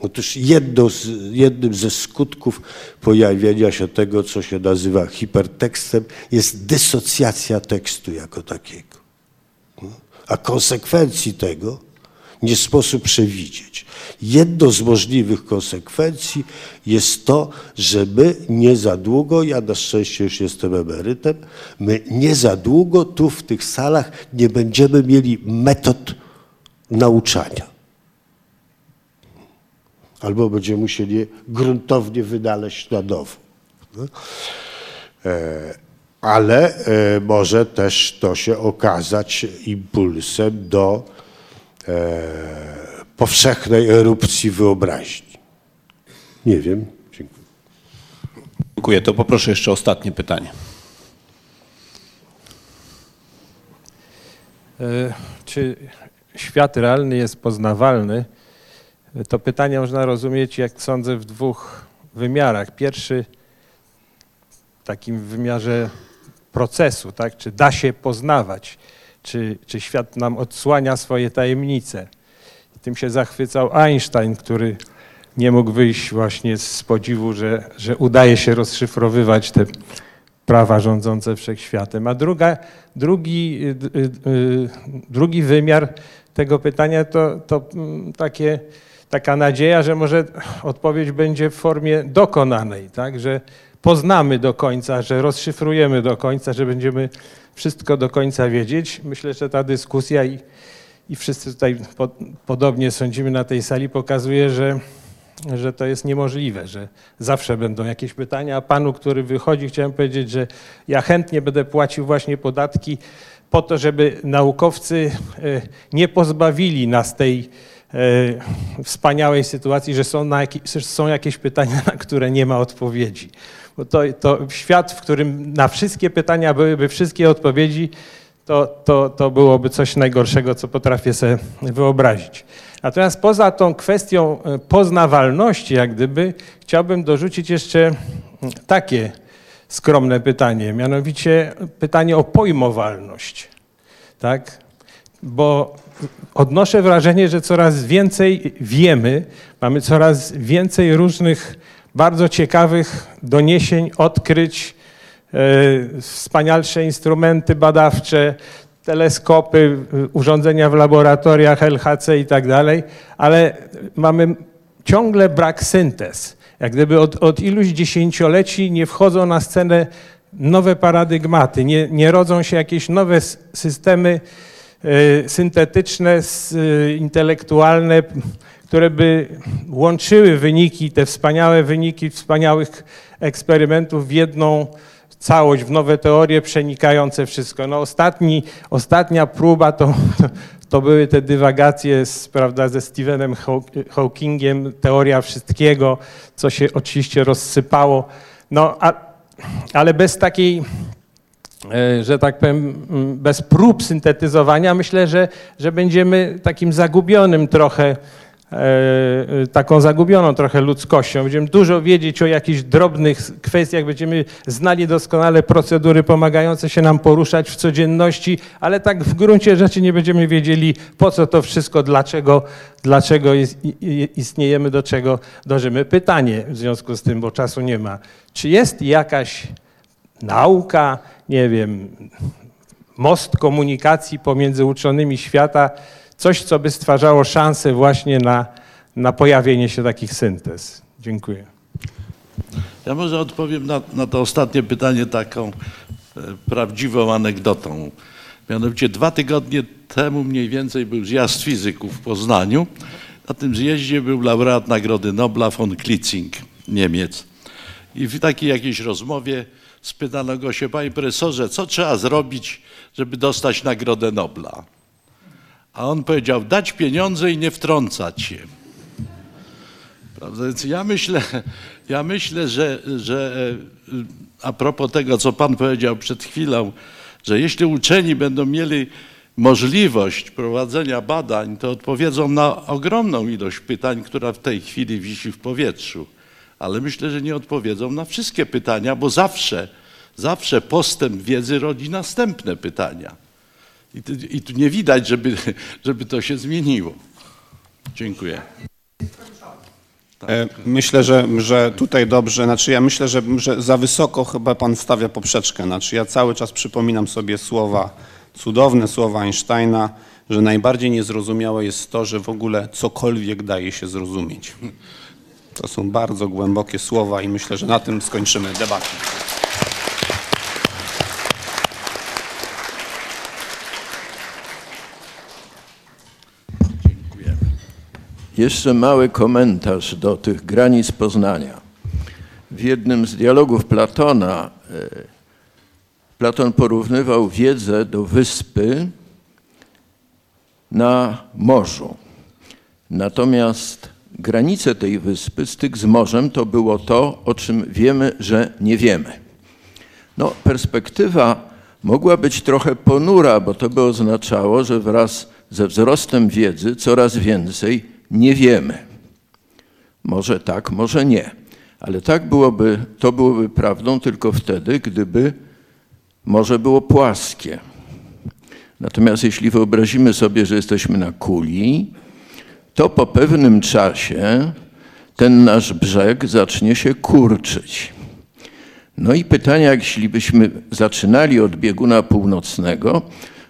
Otóż jedno z, jednym ze skutków pojawienia się tego, co się nazywa hipertekstem, jest dysocjacja tekstu jako takiego. A konsekwencji tego nie sposób przewidzieć. Jedną z możliwych konsekwencji jest to, że my nie za długo, ja na szczęście już jestem emerytem, my nie za długo tu w tych salach nie będziemy mieli metod nauczania. Albo będziemy musieli gruntownie wynaleźć na nowo. E, ale e, może też to się okazać impulsem do e, powszechnej erupcji wyobraźni. Nie wiem. Dziękuję. Dziękuję. To poproszę jeszcze ostatnie pytanie. E, czy świat realny jest poznawalny? To pytanie można rozumieć, jak sądzę, w dwóch wymiarach. Pierwszy w takim wymiarze procesu, tak? czy da się poznawać, czy, czy świat nam odsłania swoje tajemnice. Tym się zachwycał Einstein, który nie mógł wyjść właśnie z podziwu, że, że udaje się rozszyfrowywać te prawa rządzące wszechświatem. A druga, drugi, y, y, y, drugi wymiar tego pytania to, to mm, takie, taka nadzieja, że może odpowiedź będzie w formie dokonanej, tak? że poznamy do końca, że rozszyfrujemy do końca, że będziemy wszystko do końca wiedzieć. Myślę, że ta dyskusja i i wszyscy tutaj po, podobnie sądzimy na tej sali, pokazuje, że, że to jest niemożliwe, że zawsze będą jakieś pytania. A panu, który wychodzi, chciałem powiedzieć, że ja chętnie będę płacił właśnie podatki po to, żeby naukowcy e, nie pozbawili nas tej wspaniałej sytuacji, że są, jakieś, są jakieś pytania, na które nie ma odpowiedzi. Bo to, to świat, w którym na wszystkie pytania byłyby wszystkie odpowiedzi, to, to, to byłoby coś najgorszego, co potrafię sobie wyobrazić. Natomiast poza tą kwestią e, poznawalności, jak gdyby, chciałbym dorzucić jeszcze takie skromne pytanie, mianowicie pytanie o pojmowalność. Tak? Bo odnoszę wrażenie, że coraz więcej wiemy, mamy coraz więcej różnych bardzo ciekawych doniesień, odkryć, e, wspanialsze instrumenty badawcze, teleskopy, urządzenia w laboratoriach LHC i tak dalej, ale mamy ciągle brak syntez. Jak gdyby od, od iluś dziesięcioleci nie wchodzą na scenę nowe paradygmaty, nie, nie rodzą się jakieś nowe systemy syntetyczne, y, intelektualne, które by łączyły wyniki, te wspaniałe wyniki wspaniałych eksperymentów w jedną całość, w nowe teorie przenikające wszystko. No ostatni, ostatnia próba to, to były te dywagacje z, prawda, ze Stephenem Hawkingiem, teoria wszystkiego, co się oczywiście rozsypało. No, a, ale bez takiej, że tak powiem, bez prób syntetyzowania, myślę, że, że będziemy takim zagubionym trochę E, e, taką zagubioną trochę ludzkością. Będziemy dużo wiedzieć o jakichś drobnych kwestiach, będziemy znali doskonale procedury pomagające się nam poruszać w codzienności, ale tak w gruncie rzeczy nie będziemy wiedzieli, po co to wszystko, dlaczego, dlaczego istniejemy, do czego dążymy. Pytanie w związku z tym, bo czasu nie ma. Czy jest jakaś nauka, nie wiem, most komunikacji pomiędzy uczonymi świata, coś, co by stwarzało szansę właśnie na, na pojawienie się takich syntez. Dziękuję. Ja może odpowiem na, na to ostatnie pytanie taką e, prawdziwą anegdotą. Mianowicie dwa tygodnie temu mniej więcej był zjazd fizyków w Poznaniu. Na tym zjeździe był laureat Nagrody Nobla von Klitzing, Niemiec. I w takiej jakiejś rozmowie spytano go się, panie profesorze, co trzeba zrobić, żeby dostać Nagrodę Nobla? A on powiedział, dać pieniądze i nie wtrącać się. Prawda? Więc ja myślę, ja myślę że, że e, a propos tego, co Pan powiedział przed chwilą, że jeśli uczeni będą mieli możliwość prowadzenia badań, to odpowiedzą na ogromną ilość pytań, która w tej chwili wisi w powietrzu. Ale myślę, że nie odpowiedzą na wszystkie pytania, bo zawsze, zawsze postęp wiedzy rodzi następne pytania. I tu, I tu, nie widać, żeby, żeby to się zmieniło. Dziękuję. E, myślę, że, że tutaj dobrze, znaczy ja myślę, że, że za wysoko chyba pan stawia poprzeczkę. Znaczy ja cały czas przypominam sobie słowa, cudowne słowa Einsteina, że najbardziej niezrozumiałe jest to, że w ogóle cokolwiek daje się zrozumieć. To są bardzo głębokie słowa i myślę, że na tym skończymy debatę. Jeszcze mały komentarz do tych granic Poznania. W jednym z dialogów Platona e, Platon porównywał wiedzę do wyspy na morzu. Natomiast granice tej wyspy, styk z morzem, to było to, o czym wiemy, że nie wiemy. No, perspektywa mogła być trochę ponura, bo to by oznaczało, że wraz ze wzrostem wiedzy coraz więcej nie wiemy. Może tak, może nie. Ale tak byłoby, to byłoby prawdą tylko wtedy, gdyby morze było płaskie. Natomiast jeśli wyobrazimy sobie, że jesteśmy na kuli, to po pewnym czasie ten nasz brzeg zacznie się kurczyć. No i pytanie, jak jeśli byśmy zaczynali od bieguna północnego,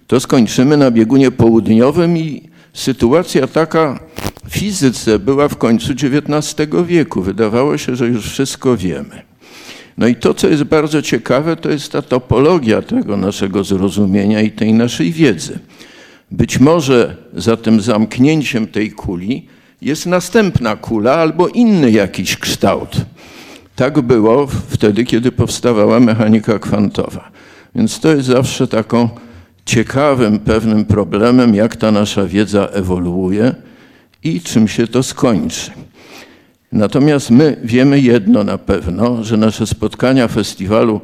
to skończymy na biegunie południowym i sytuacja taka w fizyce była w końcu XIX wieku. Wydawało się, że już wszystko wiemy. No i to, co jest bardzo ciekawe, to jest ta topologia tego naszego zrozumienia i tej naszej wiedzy. Być może za tym zamknięciem tej kuli jest następna kula albo inny jakiś kształt. Tak było wtedy, kiedy powstawała mechanika kwantowa. Więc to jest zawsze taką ciekawym pewnym problemem, jak ta nasza wiedza ewoluuje i czym się to skończy. Natomiast my wiemy jedno na pewno, że nasze spotkania festiwalu,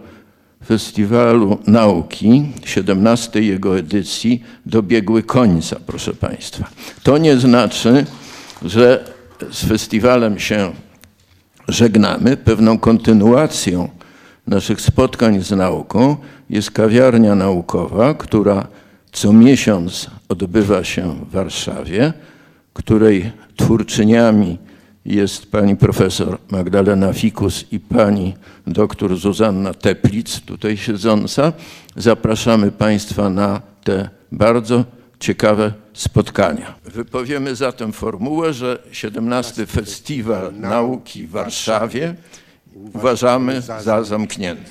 festiwalu Nauki, 17 jego edycji, dobiegły końca, proszę Państwa. To nie znaczy, że z festiwalem się żegnamy. Pewną kontynuacją naszych spotkań z nauką jest kawiarnia naukowa, która co miesiąc odbywa się w Warszawie, której twórczyniami jest pani profesor Magdalena Fikus i pani doktor Zuzanna Teplic, tutaj siedząca. Zapraszamy Państwa na te bardzo ciekawe spotkania. Wypowiemy zatem formułę, że 17 Festiwal Nauki w Warszawie uważamy za zamknięty.